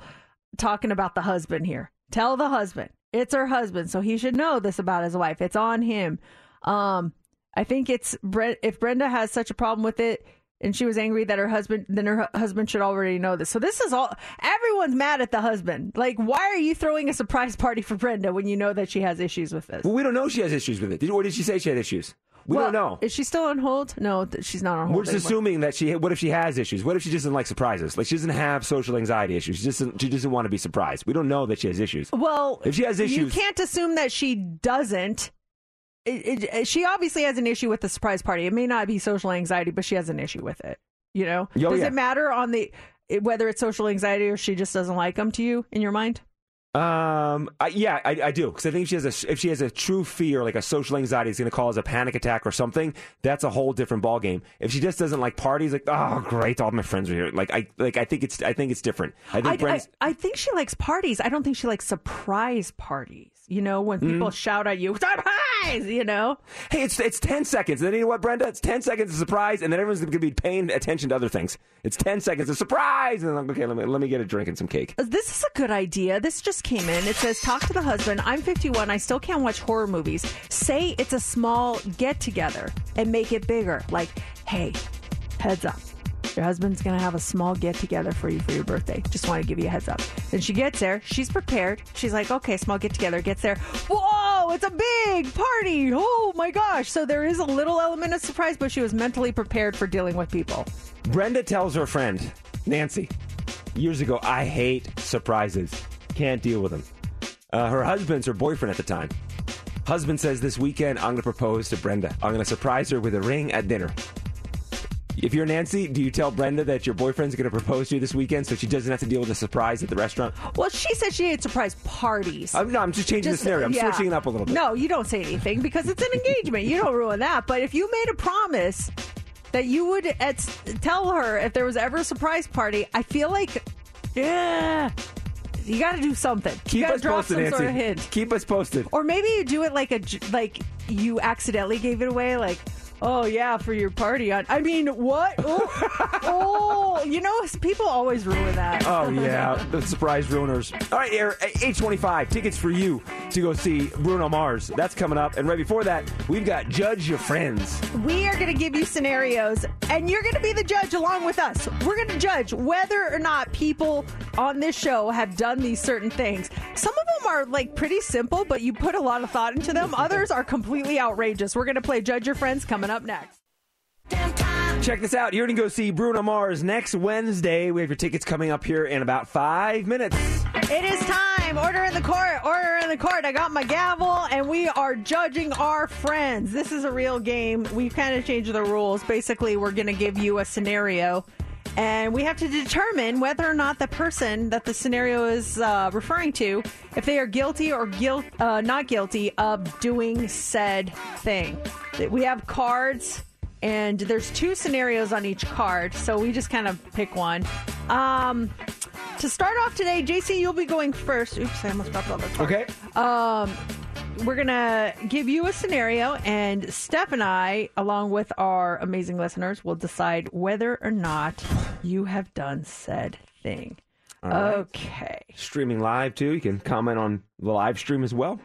talking about the husband here. Tell the husband. It's her husband, so he should know this about his wife. It's on him. Um I think it's if Brenda has such a problem with it and she was angry that her husband then her husband should already know this. So this is all everyone's mad at the husband. Like why are you throwing a surprise party for Brenda when you know that she has issues with this? Well, we don't know she has issues with it. Did, or did she say she had issues? We Well, don't know. Is she still on hold? No, th- she's not on hold. We're just anymore. assuming that she. What if she has issues? What if she just doesn't like surprises? Like she doesn't have social anxiety issues. She doesn't. She doesn't want to be surprised. We don't know that she has issues. Well, if she has issues, you can't assume that she doesn't. It, it, she obviously has an issue with the surprise party. It may not be social anxiety, but she has an issue with it. You know, Oh, does yeah. it matter on the whether it's social anxiety or she just doesn't like them to you in your mind? Um, I, yeah, I, I do because I think if she has a if she has a true fear, like a social anxiety, is going to cause a panic attack or something. That's a whole different ballgame. If she just doesn't like parties, like oh great, all my friends are here. Like I like I think it's I think it's different. I think I, I, I think she likes parties. I don't think she likes surprise parties. You know, when people Mm. shout at you, surprise. You know, hey, it's it's ten seconds. And then you know what, Brenda? It's ten seconds of surprise, and then everyone's going to be paying attention to other things. It's ten seconds of surprise, and then I'm okay. Let me let me get a drink and some cake. This is a good idea. This just came in. It says, Talk to the husband. I'm 51. I still can't watch horror movies. Say it's a small get together and make it bigger. Like, hey, heads up. Your husband's going to have a small get together for you for your birthday. Just want to give you a heads up. Then she gets there. She's prepared. She's like, okay, small get together. Gets there. Whoa, it's a big party. Oh my gosh. So there is a little element of surprise, but she was mentally prepared for dealing with people. Brenda tells her friend Nancy years ago, "I hate surprises. Can't deal with them." Uh, her husband's her boyfriend at the time. Husband says this weekend I'm going to propose to Brenda. I'm going to surprise her with a ring at dinner. If you're Nancy, do you tell Brenda that your boyfriend's going to propose to you this weekend so she doesn't have to deal with a surprise at the restaurant? Well, she said she hates surprise parties. I'm, no, I'm just changing the scenario. I'm yeah. switching it up a little bit. No, you don't say anything because it's an engagement. you don't ruin that. But if you made a promise that you would at, tell her if there was ever a surprise party, I feel like, yeah, you got to do something. Keep us drop posted, some Nancy. sort of hint. Keep us posted. Or maybe you do it like a like you accidentally gave it away, like. Oh yeah, for your party on. I mean, what? Oh, oh, you know, people always ruin that. Oh yeah, the surprise ruiners. All right, here, eh, eight twenty-five tickets for you to go see Bruno Mars. That's coming up, and right before that, we've got Judge Your Friends. We are going to give you scenarios, and you're going to be the judge along with us. We're going to judge whether or not people on this show have done these certain things. Some of them are like pretty simple, but you put a lot of thought into them. Others are completely outrageous. We're going to play Judge Your Friends coming up next. Check this out. You're going to go see Bruno Mars next Wednesday. We have your tickets coming up here in about five minutes. It is time. Order in the court. Order in the court. I got my gavel, and we are judging our friends. This is a real game. We've kind of changed the rules. Basically, we're going to give you a scenario, and we have to determine whether or not the person that the scenario is uh, referring to, if they are guilty or guilt, uh, not guilty of doing said thing. We have cards and there's two scenarios on each card, so we just kind of pick one. Um, to start off today, JC, you'll be going first. Oops, I almost dropped all the cards. Okay. Um, we're gonna give you a scenario, and Steph and I, along with our amazing listeners, will decide whether or not you have done said thing. All right. Okay. Streaming live too. You can comment on the live stream as well.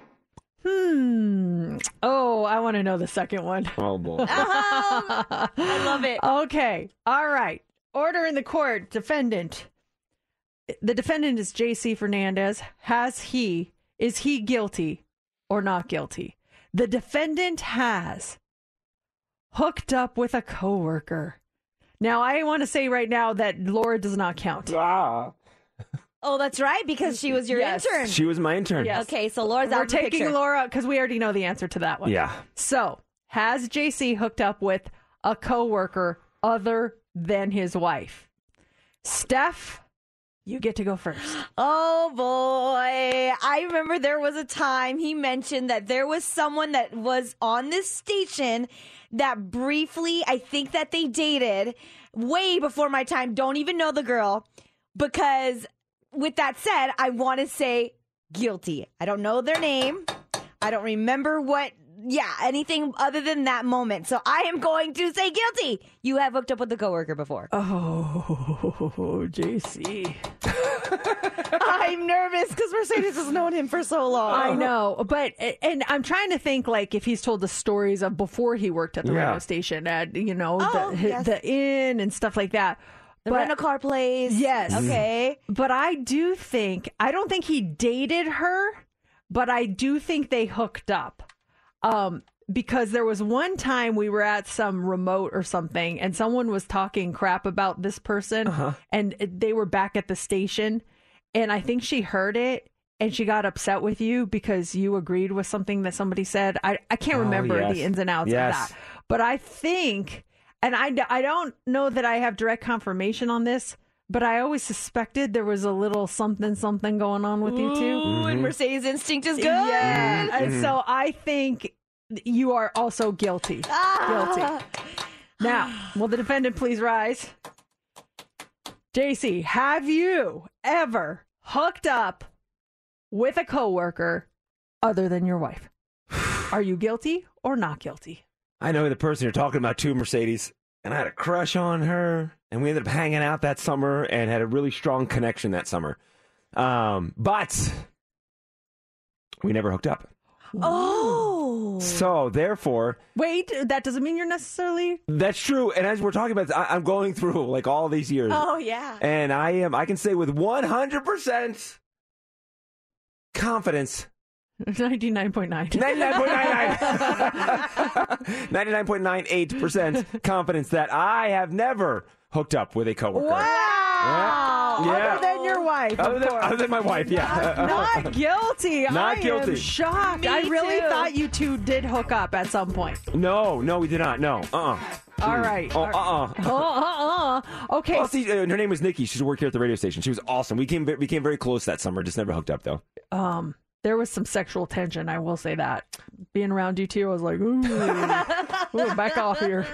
Hmm. Oh, I want to know the second one. Oh boy. I love it. Okay. All right. Order in the court. Defendant. The defendant is J.C. Fernandez. Has he, is he guilty or not guilty? The defendant has hooked up with a coworker. Now, I want to say right now that Laura does not count. Ah. Oh, that's right, because she was your Yes. intern. She was my intern. Yes. Okay, so Laura's We're out of the taking picture. Laura because we already know the answer to that one. Yeah. So, has JC hooked up with a coworker other than his wife? Steph, you get to go first. Oh boy. I remember there was a time he mentioned that there was someone that was on this station that briefly, I think that they dated way before my time. Don't even know the girl. Because with that said, I want to say guilty. I don't know their name. I don't remember what, yeah, anything other than that moment. So I am going to say guilty. You have hooked up with a coworker before. Oh, JC. I'm nervous because Mercedes has known him for so long. I know, but and I'm trying to think like if he's told the stories of before he worked at the Yeah. radio station at you know Oh, the yes. the inn and stuff like that. The rental car place. Yes. Mm-hmm. Okay. But I do think I don't think he dated her, but I do think they hooked up. Um because there was one time we were at some remote or something and someone was talking crap about this person and they were back at the station and I think she heard it and she got upset with you because you agreed with something that somebody said. I, I can't Oh, remember yes. the ins and outs Yes. of that. But I think, and I, I don't know that I have direct confirmation on this, but I always suspected there was a little something something going on with you two. Ooh, Mm-hmm. and Mercedes' instinct is good. Yeah. And so I think you are also guilty. Ah. Guilty. Now, will the defendant please rise? JC, have you ever hooked up with a coworker other than your wife? Are you guilty or not guilty? I know the person you're talking about too, Mercedes. And I had a crush on her, and we ended up hanging out that summer and had a really strong connection that summer. Um, but we never hooked up. Oh. So therefore, Wait, that doesn't mean you're necessarily. that's true. And as we're talking about, this, I, I'm going through like all these years, Oh, yeah. and I am. I can say with 100 percent confidence 99.9. 99.99 99.98% confidence that I have never hooked up with a coworker. Wow. Yeah. Other than your wife. Other of than, other than my wife, yeah. Not guilty. Not I guilty. am shocked. Me I really too. thought you two did hook up at some point. no, no, we did not. No. Uh-uh. All right. Oh, All right. uh-uh. Uh, uh. Okay. Oh, see, uh, her name was Nikki. She's worked here at the radio station. She was awesome. We came, we came very close that summer. Just never hooked up though. Um, there was some sexual tension. I will say that. Being around you two, I was like, ooh, ooh back off here.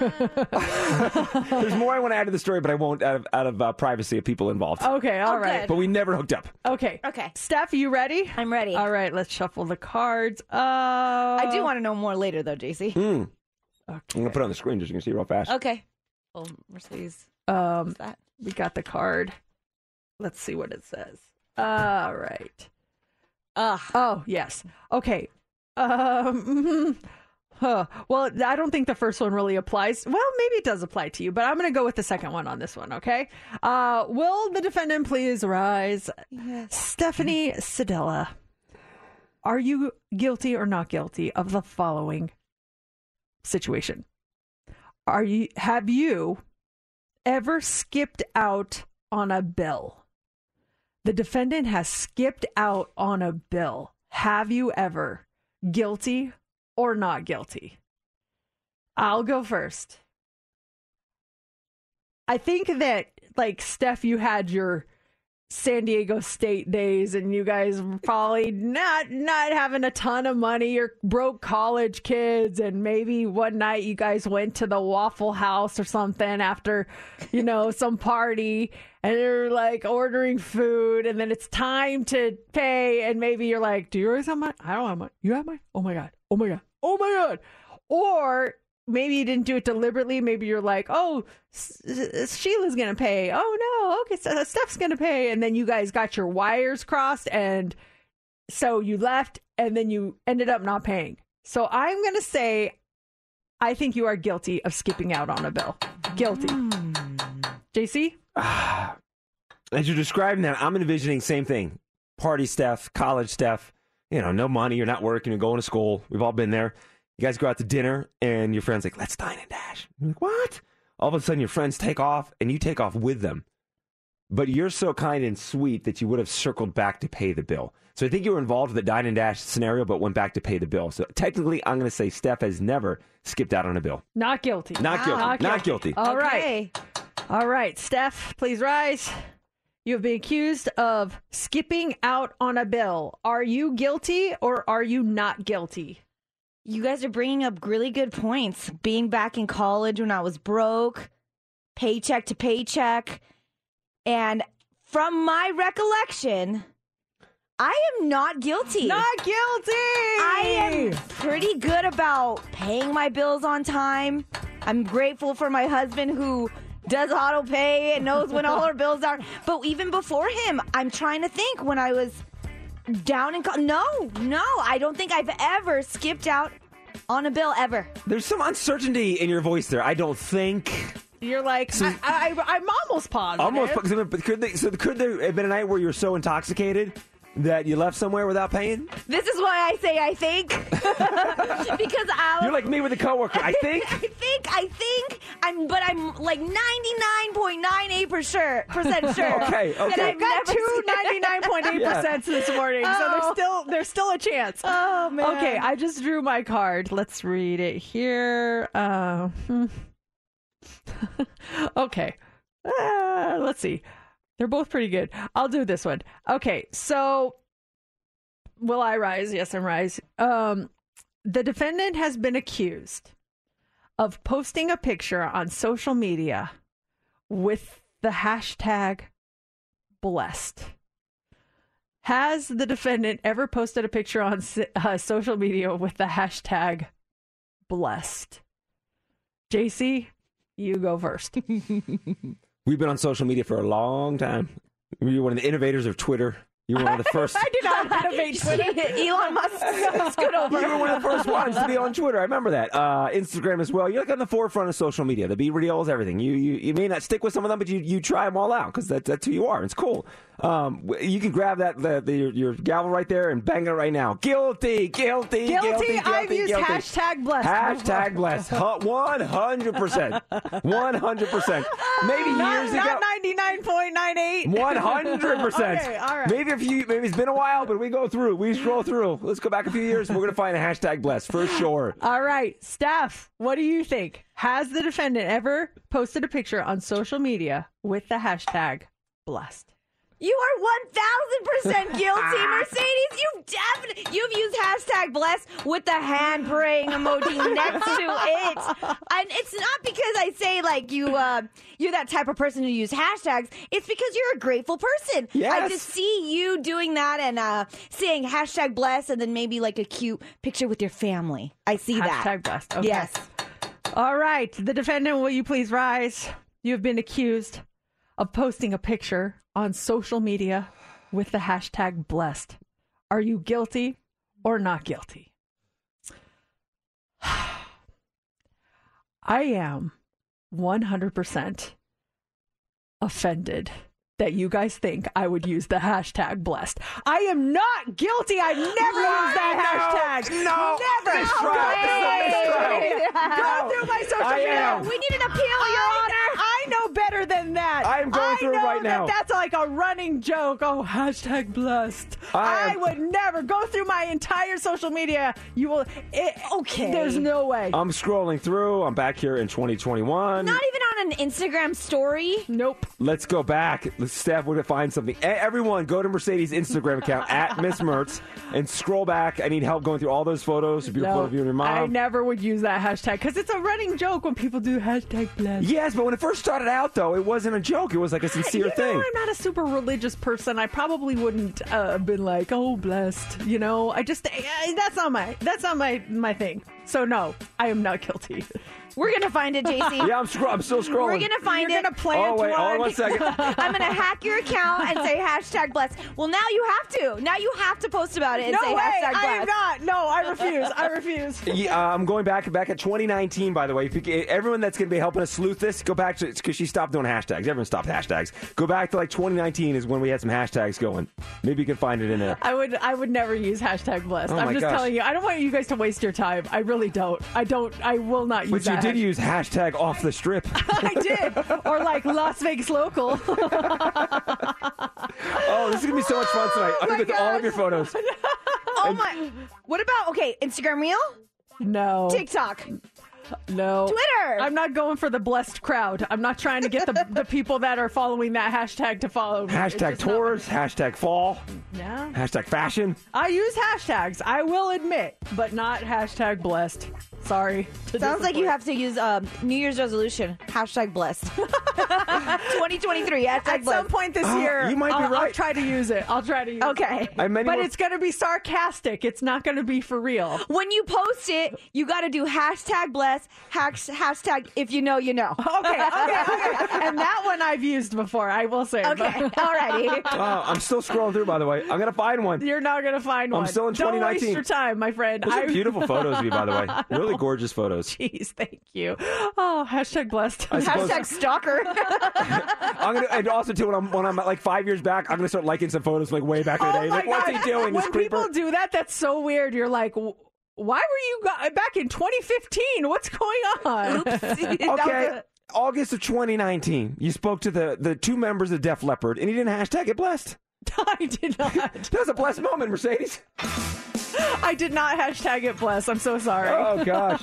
There's more I want to add to the story, but I won't out of, out of uh, privacy of people involved. okay. All Oh, right. good. But we never hooked up. Okay. Okay. Steph, you ready? I'm ready. All right. Let's shuffle the cards. Uh, I do want to know more later, though, JC. Mm. I'm gonna put it on the screen just so you can see it real fast. Okay. Well, Mercedes. Um, that? we got the card. Let's see what it says. All right. Ugh. Oh, yes. Okay. Um, huh. Well, I don't think the first one really applies. Well, maybe it does apply to you, but I'm going to go with the second one on this one, okay? Uh, will the defendant please rise? Yes. Stephanie Sedella, are you guilty or not guilty of the following situation? Are you have you ever skipped out on a bill? The defendant has skipped out on a bill. Have you ever? Guilty or not guilty? I'll go first. I think that, like, Steph, you had your San Diego State days, and you guys probably not not having a ton of money. You're broke college kids, and maybe one night you guys went to the Waffle House or something after, you know, some party, and you're like ordering food, and then it's time to pay, and maybe you're like, "Do you guys have money? I don't have money. You have money? Oh my god! Oh my god! Oh my god!" Or maybe you didn't do it deliberately. Maybe you're like, oh, S- S- Sheila's going to pay. Oh, no. Okay. So Steph's going to pay. And then you guys got your wires crossed and So you left and then you ended up not paying. So I'm going to say I think you are guilty of skipping out on a bill. Guilty. Hmm. JC? Ah, as you're describing that, I'm envisioning same thing. Party Steph, college Steph, you know, no money, you're not working, you're going to school. We've all been there. You guys go out to dinner and your friend's like, let's dine and dash. You're like, what? All of a sudden your friends take off and you take off with them. But you're so kind and sweet that you would have circled back to pay the bill. So I think you were involved with the dine and dash scenario, but went back to pay the bill. So technically, I'm going to say Steph has never skipped out on a bill. Not guilty. Not guilty. Not guilty. All right. All right. Steph, please rise. You have been accused of skipping out on a bill. Are you guilty or are you not guilty? You guys are bringing up really good points. Being back in college when I was broke, paycheck to paycheck. And from my recollection, I am not guilty. Not guilty. I am pretty good about paying my bills on time. I'm grateful for my husband who does auto pay and knows when all our bills are. But even before him, I'm trying to think when I was down in co- no, no, I don't think I've ever skipped out on a bill ever. There's some uncertainty in your voice there. I don't think. You're like, I, I, I'm almost positive. Almost. But could, they, so could there have been a night where you're so intoxicated that you left somewhere without paying? This is why I say I think. because I'll. You're like me with a coworker. I think. I think, I think, I'm, but I'm like 99.98 for sure, percent sure. Okay, that okay. I've got two 99.8 percent this morning, so Oh. there's still there's still a chance. Oh man. Okay, I just drew my card. Let's read it here. Uh, hmm. okay, Uh, let's see. They're both pretty good. I'll do this one. Okay, so will I rise? Yes, I'm rise. Um, the defendant has been accused of posting a picture on social media with the hashtag blessed. Has the defendant ever posted a picture on uh, social media with the hashtag blessed? JC, you go first. We've been on social media for a long time. You're one of the innovators of Twitter. You were one of the first. I did not innovate Twitter. Elon Musk, scoot over. You were one of the first ones to be on Twitter. I remember that. Uh, Instagram as well. You're like on the forefront of social media. The BeReals, everything. You, you you may not stick with some of them, but you, you try them all out because that, that's who you are. It's cool. Um, you can grab that the, the, your, your gavel right there and bang it right now. Guilty, guilty, Guilty, guilty. guilty I've used guilty. hashtag blessed. Hashtag blessed. One hundred percent. One hundred percent. Maybe Not, years ago. not 99.98. One hundred percent. Okay, all right. Maybe a few. Maybe it's been a while, but we go through. We scroll through. Let's go back a few years. and We're gonna find a hashtag blessed for sure. All right, Steph, what do you think? Has the defendant ever posted a picture on social media with the hashtag blessed? You are 1000% guilty, Mercedes. You've definitely you've used hashtag bless with the hand praying emoji next to it. And it's not because I say like you uh you're that type of person who use hashtags. It's because you're a grateful person. I just see you doing that and uh saying hashtag bless and then maybe like a cute picture with your family. I see that. Hashtag blessed. Okay. Yes. All right, the defendant, will you please rise? You have been accused of posting a picture on social media with the hashtag blessed. Are you guilty or not guilty? I am 100% offended that you guys think I would use the hashtag blessed. I am not guilty. I've never used that hashtag. No. Never. Mistrial. This is a mistrial. Go through my social I media. am. We need an appeal, Your I, Honor. I know better than that. I am going I through it know right now. That's like a running joke. Oh, hashtag blessed. I I, would never go through my entire social media. You will. It, Okay. There's no way. I'm scrolling through. I'm back here in 2021. Not even on an Instagram story. nope. Let's go back. Let's Steph, we're gonna find something. E- Everyone, go to Mercedes' Instagram account at Miss Mertz and scroll back. I need help going through all those photos. A beautiful No, of you and your I never would use that hashtag because it's a running joke when people do hashtag blessed. Yes, but when it first started out, though, it wasn't a joke. It was like a sincere you know, thing. I'm not a super religious person. I probably wouldn't uh, have been like, "Oh, blessed." You know, I just eh, that's not my that's not my my thing. So no, I am not guilty. We're gonna find it, JC. Yeah, I'm, scro- I'm still scrolling. We're gonna find You're it. gonna plant Oh, wait, hold on one second. I'm gonna hack your account and say hashtag blessed. Well, now you have to. Now you have to post about it and no say way, hashtag blessed. I am not. No, I refuse. I refuse. Yeah, uh, I'm going back back at 2019. By the way, If you- everyone that's going to be helping us sleuth this, go back to because she stopped doing hashtags. Everyone stopped hashtags. Go back to like 2019 is when we had some hashtags going. Maybe you can find it in there. I would I would never use hashtag blessed. Oh I'm just gosh. telling you. I don't want you guys to waste your time. I really don't. I don't. I will not use that. But you that. did use hashtag off the strip. I did. Or like Las Vegas local. oh, this is gonna be so much fun tonight. Oh I'm gonna get all of your photos. Oh my! What about okay? Instagram Reel, no. TikTok, No. Twitter. I'm not going for the blessed crowd. I'm not trying to get the, the people that are following that hashtag to follow me. Hashtag just tours. Hashtag fall. Yeah. Hashtag fashion. I use hashtags, I will admit, but not hashtag blessed. Sorry. Sounds like you have to use um, New Year's resolution. Hashtag blessed. 2023. Hashtag At blessed. some point this Oh, year, you might be I'll, I'll try to use it. I'll try to use Okay. it. I have many but more- it's going to be sarcastic. It's not going to be for real. When you post it, you got to do hashtag blessed, hash, hashtag if you know, you know. Okay, okay, okay. and that one I've used before, I will say. Okay, alrighty. Oh, I'm still scrolling through. By the way, I'm gonna find one. You're not going to find one. I'm still in 2019. Don't 2019. waste your time, my friend. Those are beautiful photos of you, by the way. Really gorgeous photos. Jeez, thank you. Oh, hashtag blessed. Hashtag stalker. I'm gonna, and also too when I'm when I'm like five years back, I'm gonna start liking some photos like way back in the oh day. Oh my Like, what's he God. doing? This When creeper. people do that, that's so weird. You're like, "W- why were you uh, back in 2015? What's going on? okay. August of 2019, you spoke to the, the two members of Def Leppard, and you didn't hashtag it blessed. I did not. That was a blessed moment, Mercedes. I did not hashtag it bless. I'm so sorry. Oh gosh.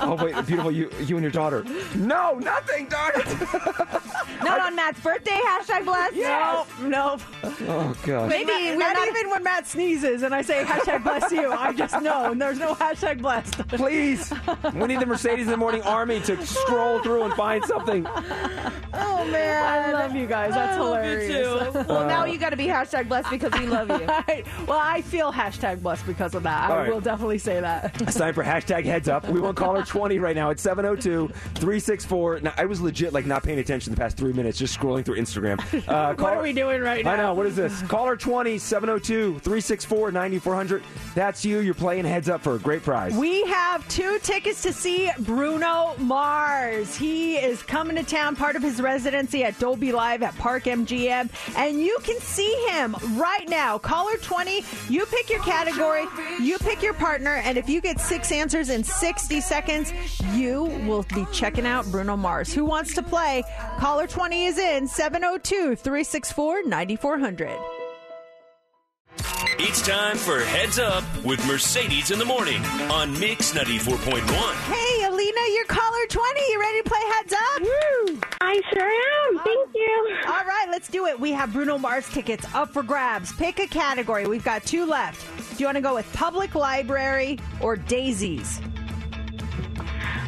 Oh wait, beautiful you you and your daughter. No, nothing, darn it. Not on Matt's birthday. Hashtag blessed. No, no. Oh gosh. Maybe not, we're not not- even when Matt sneezes and I say hashtag bless you. I just know, and there's no hashtag blessed. Please, we need the Mercedes in the Morning Army to scroll through and find something. Oh man, I love you guys. That's I love you hilarious. too. Well, now uh, you got to be hashtag blessed because we love you. I- well, I feel hashtag blessed because of that. All I right. will definitely say that. It's time for hashtag heads up. We want caller 20 right now. It's 702 364. Now, I was legit like not paying attention the past three minutes, just scrolling through Instagram. Uh, what are we doing right now? I know. What is this? Caller 20 702 364 9400. That's you. You're playing heads up for a great prize. We have two tickets to see Bruno Mars. He is coming to town, part of his residency at Dolby Live at Park MGM, and you can see him right now. Caller 20, you pick your category, you pick your partner, and if you get six answers in 60 seconds, you will be checking out Bruno Mars. Who wants to play? Caller 20 is in 702 364 9400. It's time for Heads Up with Mercedes in the Morning on Mix 94.1. Hey, Alina, you're caller 20. You ready to play heads up? Woo! I sure am. Thank you. All right, let's do it. We have Bruno Mars tickets up for grabs. Pick a category. We've got two left. Do you want to go with public library or daisies?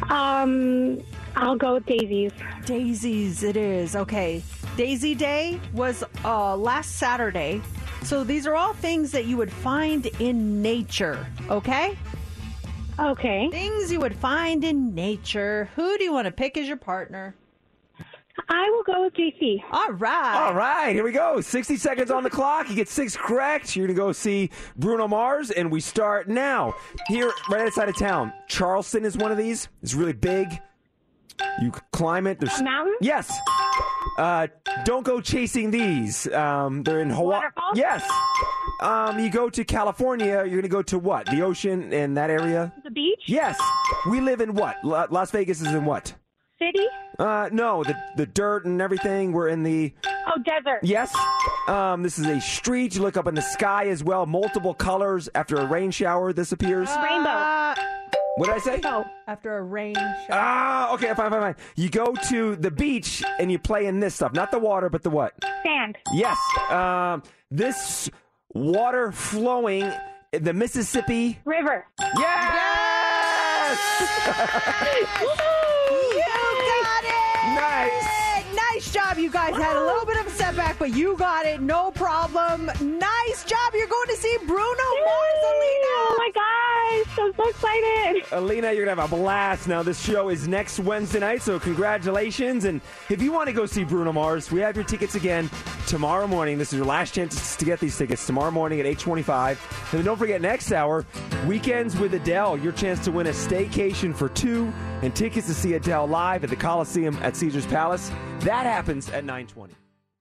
Um, I'll go with daisies. Daisies, it is. Okay. Daisy Day was uh, last Saturday. So these are all things that you would find in nature, okay? Okay. Things you would find in nature. Who do you want to pick as your partner? I will go with JC. All right. All right, here we go. 60 seconds on the clock. You get six correct. You're going to go see Bruno Mars, and we start now. Here, right outside of town. Charleston is one of these. It's really big. You climb it. There's A mountain? Yes. Uh, don't go chasing these. Um, they're in Hawaii. Waterfalls? Yes. Um, you go to California. You're going to go to what? The ocean in that area? The beach? Yes. We live in what? La- Las Vegas is in what? City? Uh, no, the the dirt and everything. We're in the Oh, desert. Yes. Um, this is a street. You look up in the sky as well. Multiple colors. After a rain shower, this appears. Rainbow. Uh, what did I say? Rainbow. After a rain shower. Ah, okay, fine, fine, fine. You go to the beach and you play in this stuff. Not the water, but the what? Sand. Yes. Um, this water flowing, the Mississippi. River. Yes! You Nice. Job. You guys had a little bit of a but you got it. No problem. Nice job. You're going to see Bruno Mars, Alina. Oh my gosh. I'm so excited. Alina, you're going to have a blast. Now, this show is next Wednesday night, so congratulations. And if you want to go see Bruno Mars, we have your tickets again tomorrow morning. This is your last chance to get these tickets tomorrow morning at 825. And then don't forget, next hour, Weekends with Adele, your chance to win a staycation for two and tickets to see Adele live at the Coliseum at Caesars Palace. That happens at 920.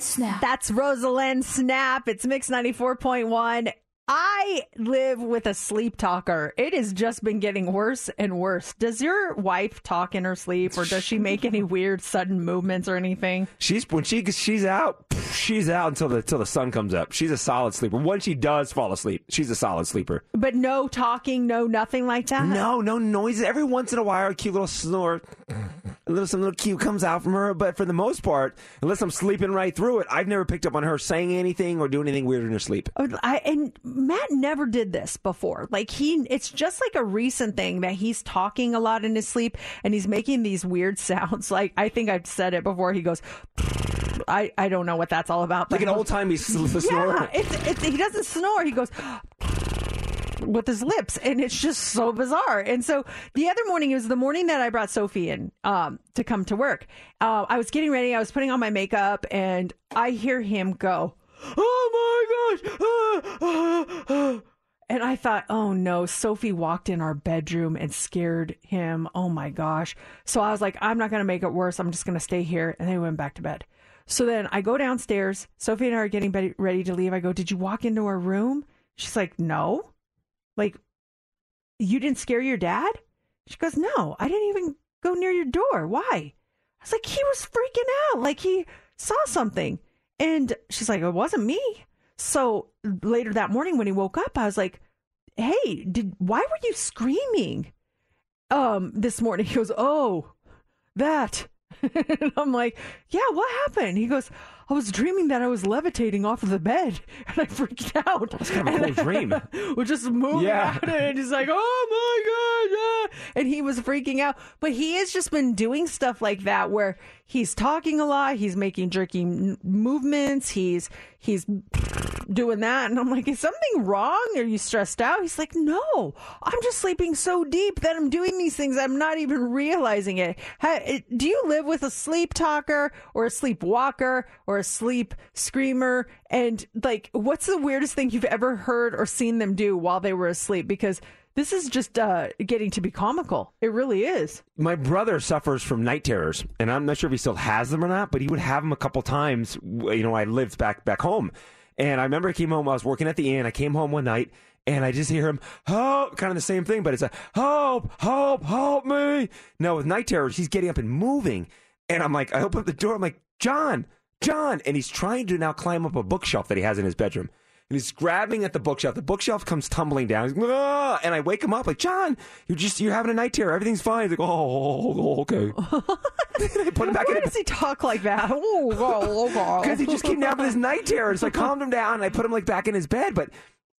Snap. That's Rosa Linn Snap. It's Mix 94.1. I live with a sleep talker. It has just been getting worse and worse. Does your wife talk in her sleep or does she make any weird sudden movements or anything? She's when she she's out, she's out until the until the sun comes up. She's a solid sleeper. When she does fall asleep, she's a solid sleeper. But no talking, no nothing like that? No, no noises. Every once in a while, a cute little snore, a little some little cute comes out from her. But for the most part, unless I'm sleeping right through it, I've never picked up on her saying anything or doing anything weird in her sleep. Oh, I, and Matt never did this before. Like he, it's just like a recent thing that he's talking a lot in his sleep and he's making these weird sounds. Like I think I've said it before. He goes, I, I don't know what that's all about. Like an old timey snore. Yeah, it's, it's, he doesn't snore. He goes with his lips and it's just so bizarre and so the other morning it was the morning that i brought sophie in um, to come to work uh, i was getting ready i was putting on my makeup and i hear him go oh my gosh ah, ah, ah." and i thought oh no sophie walked in our bedroom and scared him oh my gosh so i was like i'm not going to make it worse i'm just going to stay here and then we went back to bed so then i go downstairs sophie and i are getting ready to leave i go did you walk into her room she's like no like, you didn't scare your dad? She goes, No, I didn't even go near your door. Why? I was like, He was freaking out. Like, he saw something. And she's like, It wasn't me. So later that morning when he woke up, I was like, Hey, did why were you screaming? Um, this morning he goes, Oh, that. and I'm like, Yeah, what happened? He goes, I was dreaming that I was levitating off of the bed, and I freaked out. That's kind of a cool dream. We're just moving Yeah. out, and he's like, "Oh my god!" ah," And he was freaking out. But he has just been doing stuff like that, where he's talking a lot, he's making jerky m- movements, he's he's doing that, and I'm like, "Is something wrong? Are you stressed out?" He's like, "No, I'm just sleeping so deep that I'm doing these things. I'm not even realizing it." Ha- it- Do you live with a sleep talker or a sleep walker or a sleep screamer? And like, what's the weirdest thing you've ever heard or seen them do while they were asleep? Because this is just uh, getting to be comical. It really is. My brother suffers from night terrors, and I'm not sure if he still has them or not, but he would have them a couple times. You know, I lived back back home, and I remember I came home. I was working at the inn. I came home one night, and I just hear him help, kind of the same thing, but it's a help, help, help me. No, with night terrors, he's getting up and moving, and I'm like, I open up the door. I'm like, John, John, and he's trying to now climb up a bookshelf that he has in his bedroom. And he's grabbing at the bookshelf. The bookshelf comes tumbling down. He's, "Ah!" and I wake him up like, John, you're just you're having a night terror. Everything's fine. He's like, oh, okay. I put him back Why in. does he talk like that? Oh, oh, oh, Because he just came down with his night terror. So I calmed him down and I put him like back in his bed. But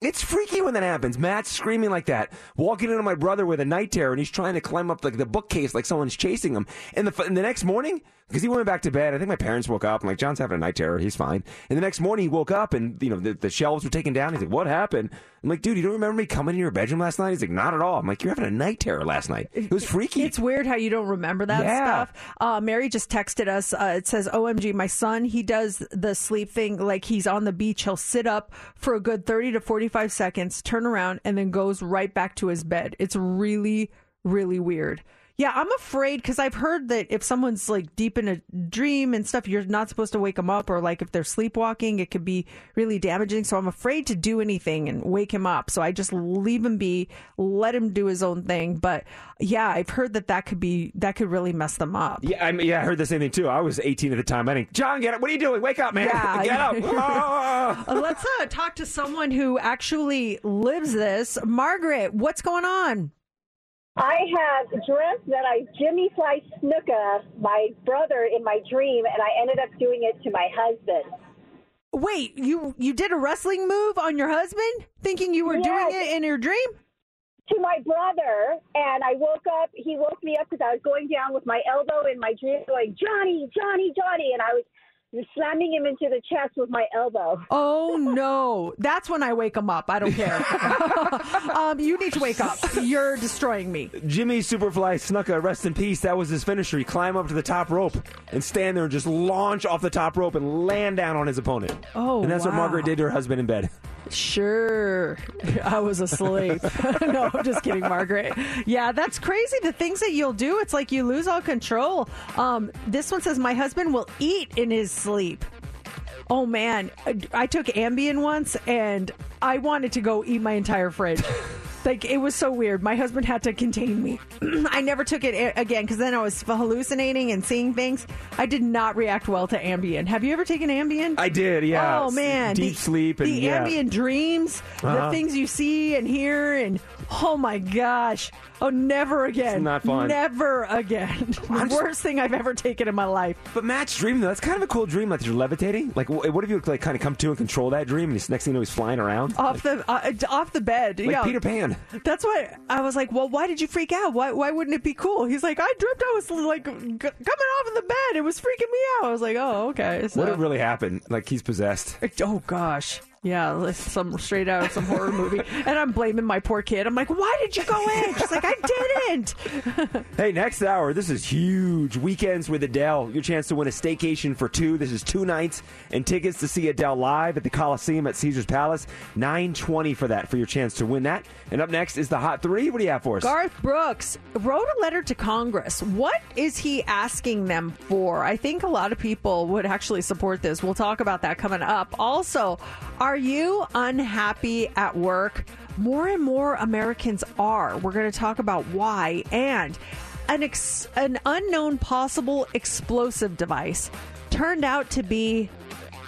it's freaky when that happens. Matt's screaming like that, walking into my brother with a night terror, and he's trying to climb up like the bookcase like someone's chasing him. And the and the next morning, because he went back to bed, I think my parents woke up. I'm like, John's having a night terror. He's fine. And the next morning, he woke up and you know the, the shelves were taken down. He's like, what happened? I'm like, dude, you don't remember me coming in your bedroom last night? He's like, not at all. I'm like, you're having a night terror last night. It was freaky. It's weird how you don't remember that Yeah. stuff. Uh, Mary just texted us. Uh, it says, "OMG, my son, he does the sleep thing like he's on the beach. He'll sit up for a good thirty to forty-five seconds, turn around, and then goes right back to his bed. It's really, really weird." Yeah, I'm afraid because I've heard that if someone's like deep in a dream and stuff, you're not supposed to wake them up, or like if they're sleepwalking, it could be really damaging. So I'm afraid to do anything and wake him up. So I just leave him be, let him do his own thing. But yeah, I've heard that that could be that could really mess them up. Yeah, I mean, yeah, I heard the same thing too. I was 18 at the time. I think, John, get up. What are you doing? Wake up, man. Yeah. get up. Ah! Uh, Let's uh, talk to someone who actually lives this. Margaret, what's going on? I have dreamt that I Jimmy Fly Snuka my brother in my dream, and I ended up doing it to my husband. Wait, you you did a wrestling move on your husband, thinking you were doing it in your dream? To my brother, and I woke up. He woke me up because I was going down with my elbow in my dream, going Johnny, Johnny, Johnny, and I was slamming him into the chest with my elbow. Oh no, that's when I wake him up. I don't care. um, you need to wake up. You're destroying me. Jimmy Superfly Snuka, rest in peace. That was his finisher. He climb up to the top rope and stand there and just launch off the top rope and land down on his opponent. Oh, and that's what. Margaret did to her husband in bed. Sure, I was asleep. no, I'm just kidding, Margaret. Yeah, that's crazy. The things that you'll do, it's like you lose all control. Um, this one says, My husband will eat in his sleep. Oh man, I- I took Ambien once and I wanted to go eat my entire fridge. like it was so weird. My husband had to contain me. I never took it again because then I was hallucinating and seeing things. I did not react well to Ambien. Have you ever taken Ambien? I did, yeah. Oh man, Deep the, sleep and the yeah. ambient dreams, the Uh-huh. things you see and hear, and oh my gosh, oh never again. It's not fun. Never again. the worst thing I've ever taken in my life. But Matt's dream though, that's kind of a cool dream. Like you're levitating. Like, wh- what if you like kind of come to and control that dream, and next thing you know, he's flying around Off the uh, off the bed, like yeah. Peter Pan. That's what I was like. Well, why did you freak out? Why why wouldn't it be cool? He's like, I dreamt I was like g- coming off of the bed. It was freaking me out. I was like, oh okay. So. What really happened? Like he's possessed. Oh gosh. Yeah, some straight out of some horror movie. And I'm blaming my poor kid. I'm like, why did you go in? She's like, I didn't. Hey, next hour, this is huge. Weekends with Adele. Your chance to win a staycation for two. This is two nights and tickets to see Adele live at the Coliseum at Caesar's Palace. Nine twenty for that for your chance to win that. And up next is the Hot Three. What do you have for us? Garth Brooks wrote a letter to Congress. What is he asking them for? I think a lot of people would actually support this. We'll talk about that coming up. Also, are you unhappy at work? More and more Americans are. We're going to talk about why and an ex- an unknown possible explosive device turned out to be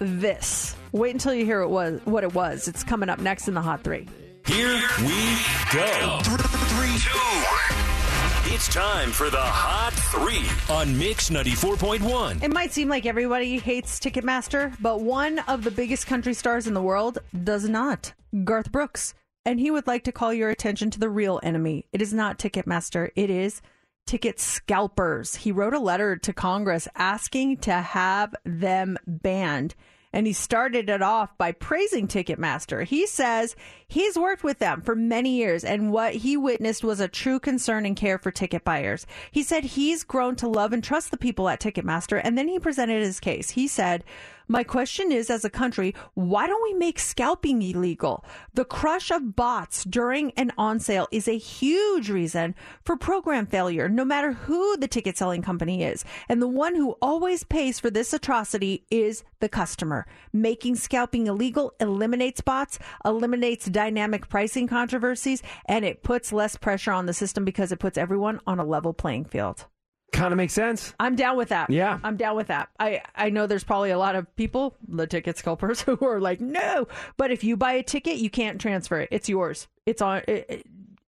this. Wait until you hear it was what it was. It's coming up next in the Hot 3. Here we go. Three, two. It's time for the Hot Three on Mix 94.1. It might seem like everybody hates Ticketmaster, but one of the biggest country stars in the world does not. Garth Brooks. And he would like to call your attention to the real enemy. It is not Ticketmaster, it is ticket scalpers. He wrote a letter to Congress asking to have them banned. And he started it off by praising Ticketmaster. He says he's worked with them for many years, and what he witnessed was a true concern and care for ticket buyers. He said he's grown to love and trust the people at Ticketmaster, and then he presented his case. He said, my question is, as a country, why don't we make scalping illegal? The crush of bots during an on sale is a huge reason for program failure, no matter who the ticket selling company is. And the one who always pays for this atrocity is the customer. Making scalping illegal eliminates bots, eliminates dynamic pricing controversies, and it puts less pressure on the system because it puts everyone on a level playing field. Kind of makes sense. I'm down with that. Yeah. I'm down with that. I, I know there's probably a lot of people, the ticket scalpers, who are like, no. But if you buy a ticket, you can't transfer it. It's yours. It's on. It, it-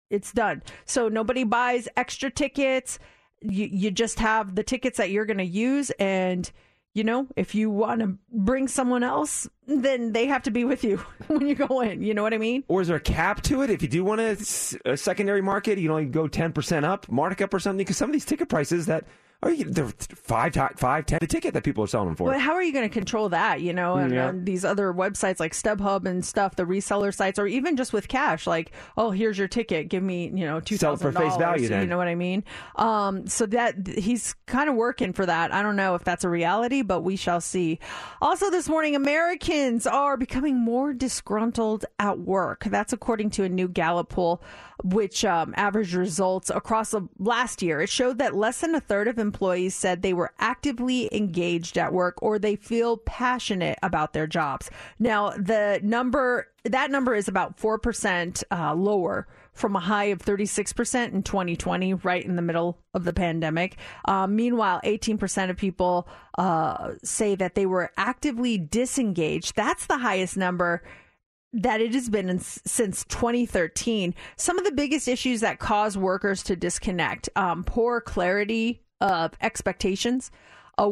it's done. So nobody buys extra tickets. You you just have the tickets that you're going to use, and you know if you want to bring someone else, then they have to be with you when you go in. You know what I mean? Or is there a cap to it? If you do want a secondary market, you know, you go 10% up, markup or something, because some of these ticket prices that Oh, you, they're five, five, ten a ticket that people are selling them for. But how are you going to control that? You know, and, Yeah. and these other websites like StubHub and stuff, the reseller sites, or even just with cash, like, oh, here's your ticket, give me, you know, two Sell for face value then. You know what I mean? Um, so that he's kind of working for that. I don't know if that's a reality, but we shall see. Also, this morning, Americans are becoming more disgruntled at work. That's according to a new Gallup poll, which um, averaged results across the last year. It showed that less than a third of employees said they were actively engaged at work or they feel passionate about their jobs. Now, the number that number is about four percent uh, lower from a high of 36% in 2020, right in the middle of the pandemic. Um, meanwhile, 18% of people uh, say that they were actively disengaged. That's the highest number that it has been in, since 2013. Some of the biggest issues that cause workers to disconnect um, poor clarity of expectations, a,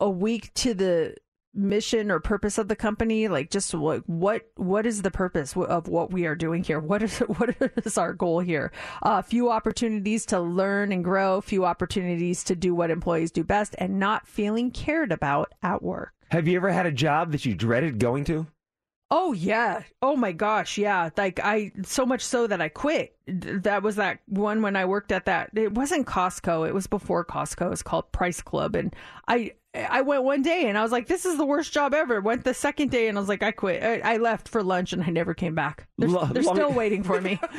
a week to the mission or purpose of the company like just what what what is the purpose of what we are doing here what is what is our goal here uh, few opportunities to learn and grow few opportunities to do what employees do best and not feeling cared about at work Have you ever had a job that you dreaded going to? Oh yeah. Oh my gosh, yeah. Like I so much so that I quit. That was that one when I worked at that. It wasn't Costco. It was before Costco. It was called Price Club and I I went one day and I was like this is the worst job ever. Went the second day and I was like I quit. I, I left for lunch and I never came back. They're, Lo- they're still it. waiting for me.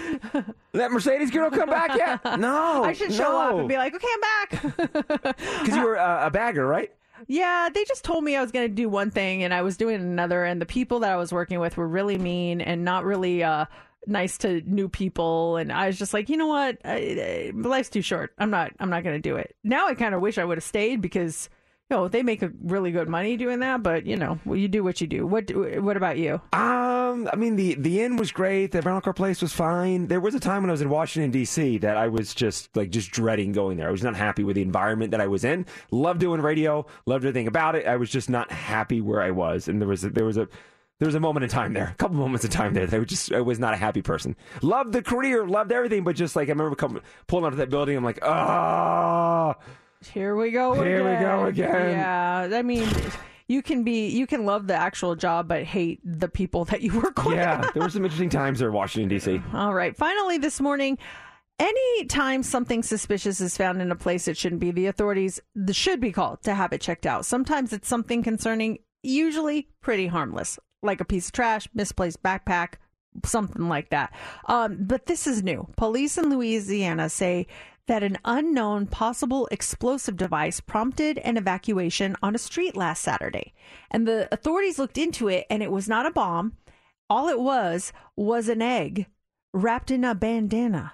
That Mercedes girl come back yet? No. I should show up and be like, "Okay, I'm back." Because you were uh, a bagger, right? Yeah, they just told me I was going to do one thing and I was doing another, and the people that I was working with were really mean and not really uh, nice to new people. And I was just like, you know what, I, I, life's too short. I'm not. I'm not going to do it. Now I kind of wish I would have stayed because. You know, they make a really good money doing that, but you know, you do what you do. What What about you? Um, I mean the the inn was great. The rental car place was fine. There was a time when I was in Washington D.C. that I was just like just dreading going there. I was not happy with the environment that I was in. Loved doing radio. Loved everything about it. I was just not happy where I was, and there was a, there was a there was a moment in time there, a couple moments in time there that I was just I was not a happy person. Loved the career, loved everything, but just like I remember coming pulling out of that building, I'm like, ah. Here we go. Here we again. go again. Yeah, I mean, you can be you can love the actual job, but hate the people that you work with. Yeah, there were some interesting times there in Washington D.C. All right. Finally, this morning, anytime something suspicious is found in a place it shouldn't be, the authorities should be called to have it checked out. Sometimes it's something concerning, usually pretty harmless, like a piece of trash, misplaced backpack, something like that. Um, but this is new. Police in Louisiana say that an unknown possible explosive device prompted an evacuation on a street last Saturday. And the authorities looked into it, and it was not a bomb. All it was was an egg wrapped in a bandana.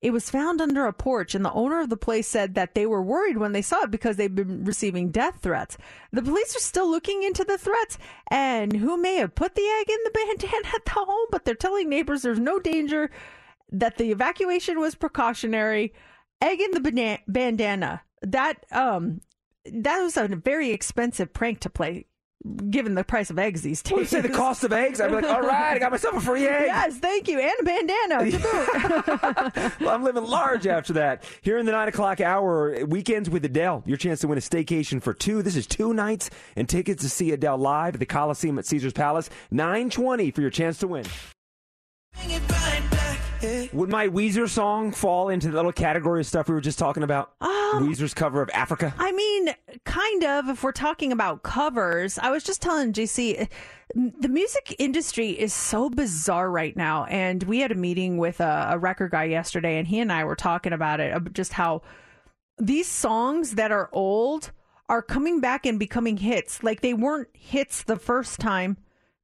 It was found under a porch, and the owner of the place said that they were worried when they saw it because they've been receiving death threats. The police are still looking into the threats and who may have put the egg in the bandana at the home, but they're telling neighbors there's no danger, that the evacuation was precautionary. Egg in the bana- bandana. That um, that was a very expensive prank to play, given the price of eggs these days. Well, say the cost of eggs, I'd be like, all right, I got myself a free egg. Yes, thank you, and a bandana. well, I'm living large after that. Here in the nine o'clock hour, weekends with Adele. Your chance to win a staycation for two. This is two nights and tickets to see Adele live at the Coliseum at Caesar's Palace. Nine twenty for your chance to win. Would my Weezer song fall into the little category of stuff we were just talking about? Um, Weezer's cover of Africa. I mean, kind of. If we're talking about covers, I was just telling JC, the music industry is so bizarre right now. And we had a meeting with a, a record guy yesterday, and he and I were talking about it, just how these songs that are old are coming back and becoming hits. Like they weren't hits the first time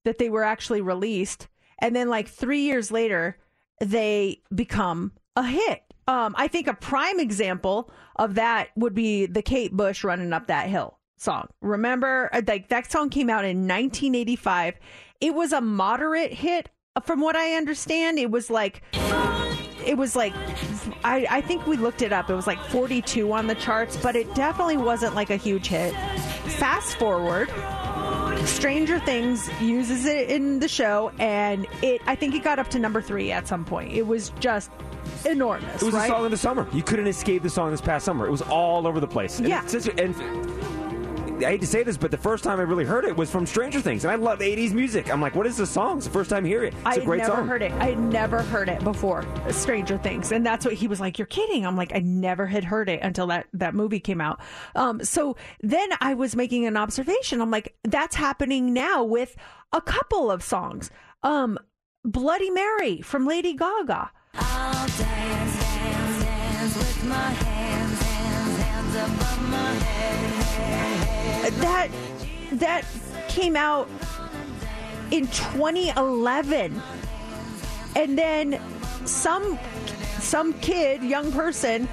that they were actually released. And then, like three years later, they become a hit. Um, I think a prime example of that would be the Kate Bush "Running Up That Hill" song. Remember, Uh, like that song came out in 1985. It was a moderate hit, uh, from what I understand. It was like, it was like, I, I think we looked it up. It was like 42 on the charts, but it definitely wasn't like a huge hit. Fast forward. Stranger Things uses it in the show, and it I think it got up to number three at some point. It was just enormous. It was right? a song of the summer. You couldn't escape the song this past summer. It was all over the place. And Yeah. it's and I hate to say this, but the first time I really heard it was from Stranger Things, and I love '80s music. I'm like, what is this song? It's the first time hearing it. It's I a had great never song. heard it. I had never heard it before. Stranger Things, and that's what he was like. You're kidding? I'm like, I never had heard it until that that movie came out. Um, so then I was making an observation. I'm like, that's happening now with a couple of songs. Um, Bloody Mary from Lady Gaga. That that came out in 2011 and then some some kid young person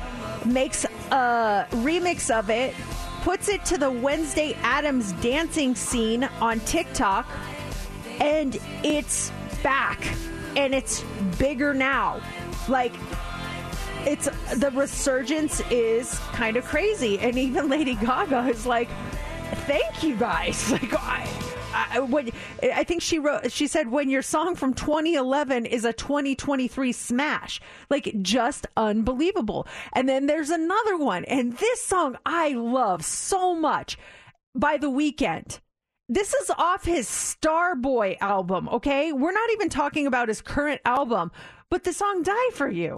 makes a remix of it puts it to the Wednesday Addams dancing scene on tiktok and it's back. And it's bigger now. Like it's the resurgence is kind of crazy. And even lady gaga is like thank you guys like i I, when, I think she wrote. She said, "When your song from 2011 is a 2023 smash, like just unbelievable." And then there's another one, and this song I love so much by The Weeknd. This is off his Starboy album. Okay, we're not even talking about his current album, but the song "Die for You."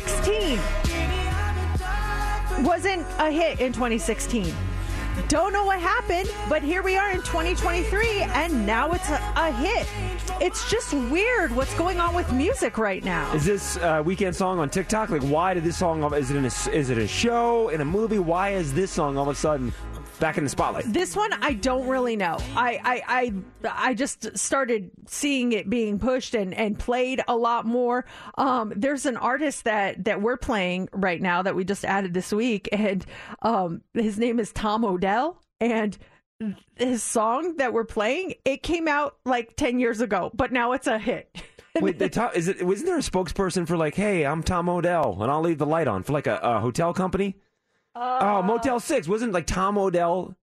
2016 wasn't a hit in 2016. Don't know what happened, but here we are in 2023, and now it's a, a hit. It's just weird what's going on with music right now. Is this uh, Weeknd song on TikTok? Like, why did this song? Is it in a, is it a show in a movie? Why is this song all of a sudden back in the spotlight? This one, I don't really know. I, I, I, I just started seeing it being pushed and, and played a lot more. Um, there's an artist that, that we're playing right now that we just added this week, and um, his name is Tom Odell, and his song that we're playing, it came out like 10 years ago, but now it's a hit. Wait, they talk, is it? Wasn't there a spokesperson for like, hey, I'm Tom Odell, and I'll leave the light on for like a, a hotel company? Oh, Motel Six wasn't like Tom Odell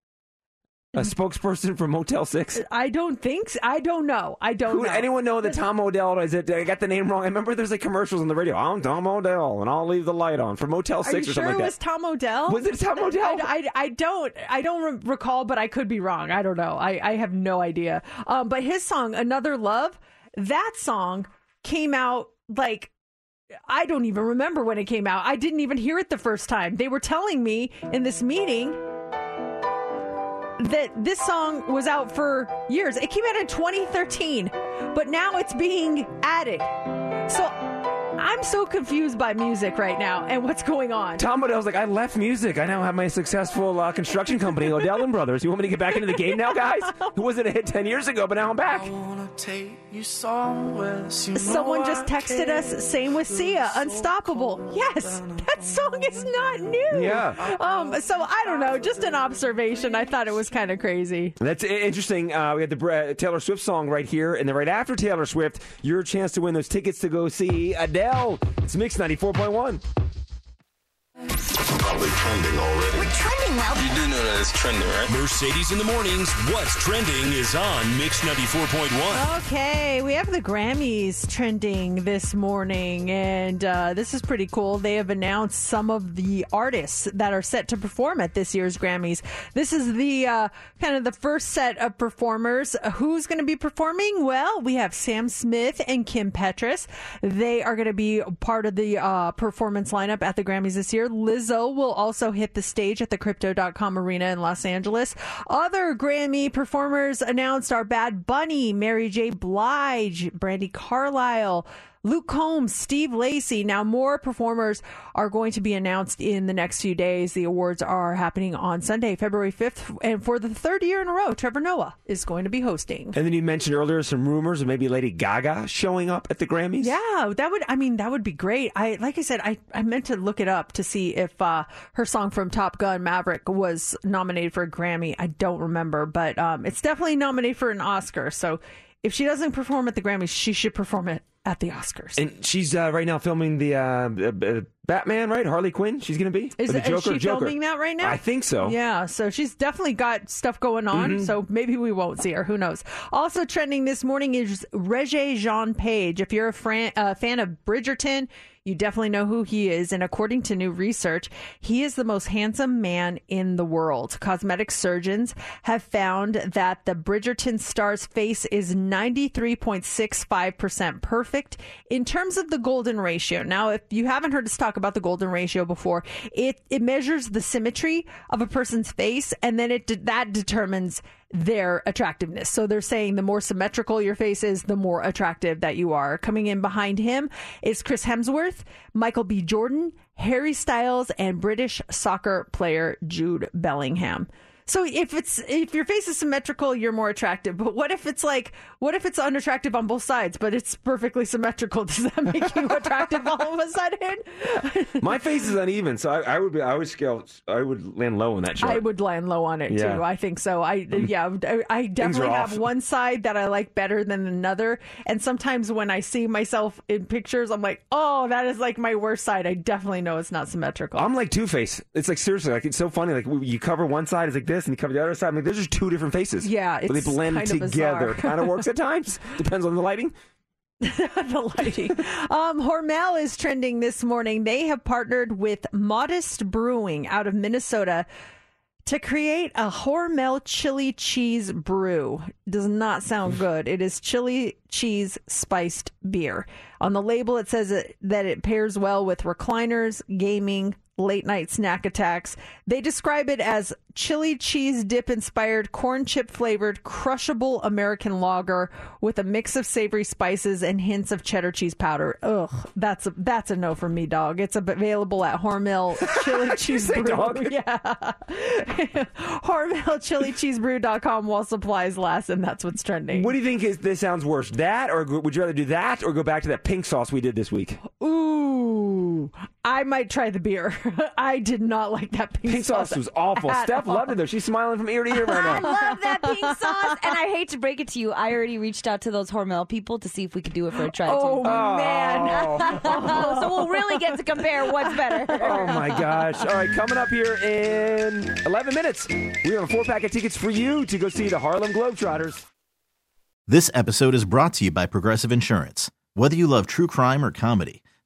a spokesperson for Motel Six? I don't think so. I don't know. I don't Who, know. anyone know that Tom Odell is it? I got the name wrong. I remember there's like commercials on the radio. I'm Tom Odell, and I'll leave the light on for Motel Six or sure something like was that. Tom Odell? Was it Tom Odell? I, I, I don't I don't re- recall, but I could be wrong. I don't know. I, I have no idea. Um, but his song "Another Love," that song came out like I don't even remember when it came out. I didn't even hear it the first time. They were telling me in this meeting that this song was out for years. It came out in 2013, but now it's being added. So I'm so confused by music right now and what's going on. Tom Odell's like, I left music. I now have my successful uh, construction company, Odell and Brothers. You want me to get back into the game now, guys? It wasn't a hit ten years ago, but now I'm back. Someone just texted us, same with Sia, Unstoppable. Yes, that song is not new. Yeah. Um. So I don't know, just an observation. I thought it was kind of crazy. That's interesting. Uh, we had the uh, Taylor Swift song right here, and then right after Taylor Swift, your chance to win those tickets to go see Adele. It's Mix ninety four point one. Probably trending already. We're trending well. You do know that it's trending, right? Mercedes in the mornings. What's trending is on Mix 94.1. Okay, we have the Grammys trending this morning, and uh, this is pretty cool. They have announced some of the artists that are set to perform at this year's Grammys. This is the uh, kind of the first set of performers. Who's going to be performing? Well, we have Sam Smith and Kim Petras. They are going to be part of the uh, performance lineup at the Grammys this year. Lizzo will also hit the stage at the Crypto.com Arena in Los Angeles. Other Grammy performers announced are Bad Bunny, Mary J. Blige, Brandi Carlile, Luke Combs, Steve Lacy. Now, more performers are going to be announced in the next few days. The awards are happening on Sunday, February 5th. And for the third year in a row, Trevor Noah is going to be hosting. And then you mentioned earlier some rumors of maybe Lady Gaga showing up at the Grammys. Yeah, that would. I mean, that would be great. I like I said, I I meant to look it up to see if uh, her song from Top Gun Maverick was nominated for a Grammy. I don't remember, but um, it's definitely nominated for an Oscar. So if she doesn't perform at the Grammys, she should perform it at the Oscars. And she's uh, right now filming the uh, uh, Batman, right? Harley Quinn. She's going to be Is, Or the is she Joker. filming that right now? I think so. Yeah, so she's definitely got stuff going on. Mhm. So maybe we won't see her. Who knows? Also trending this morning is Regé Jean Page. If you're a fran- uh, fan of Bridgerton, you definitely know who he is. And according to new research, he is the most handsome man in the world. Cosmetic surgeons have found that the Bridgerton star's face is 93.65% perfect in terms of the golden ratio. Now, if you haven't heard us talk about the golden ratio before, it, it measures the symmetry of a person's face and then it that determines their attractiveness. So they're saying the more symmetrical your face is, the more attractive that you are. Coming in behind him is Chris Hemsworth, Michael B. Jordan, Harry Styles, and British soccer player Jude Bellingham. So if it's if your face is symmetrical, you're more attractive. But what if it's like what if it's unattractive on both sides, but it's perfectly symmetrical? Does that make you attractive all of a sudden? My face is uneven, so I, I would be. I would scale. I would land low on that shot. I would land low on it Yeah. too. I think so. I mm. yeah, I, I definitely have off. one side that I like better than another. And sometimes when I see myself in pictures, I'm like, oh, that is like my worst side. I definitely know it's not symmetrical. I'm like Two Face. It's like seriously, like it's so funny. Like you cover one side it's like this, and you cover the other side. I'm like, there's just two different faces. Yeah, but they blend kind together. kind of works at times. Depends on the lighting. the lighting. Um, Hormel is trending this morning. They have partnered with Modist Brewing out of Minnesota to create a Hormel chili cheese brew. Does not sound good. It is chili cheese spiced beer. On the label, it says it, that it pairs well with recliners, gaming, late night snack attacks. They describe it as chili cheese dip inspired, corn chip flavored, crushable American lager with a mix of savory spices and hints of cheddar cheese powder. Ugh, that's a, that's a no for me, dog. It's available at Hormel Chili Cheese Brew. dog? Yeah. HormelChiliCheeseBrew.com while supplies last, and that's what's trending. What do you think is this sounds worse? That, or would you rather do that, or go back to that pink sauce we did this week? Ooh, I might try the beer. I did not like that pink, Pink sauce was awful. Steph all. loved it though. She's smiling from ear to ear right now. I love that pink sauce, and I hate to break it to you. I already reached out to those Hormel people to see if we could do it for a try. Oh, too. man. so we'll really get to compare what's better. Oh my gosh. All right, coming up here in 11 minutes, we have a four pack of tickets for you to go see the Harlem Globetrotters. This episode is brought to you by Progressive Insurance. Whether you love true crime or comedy,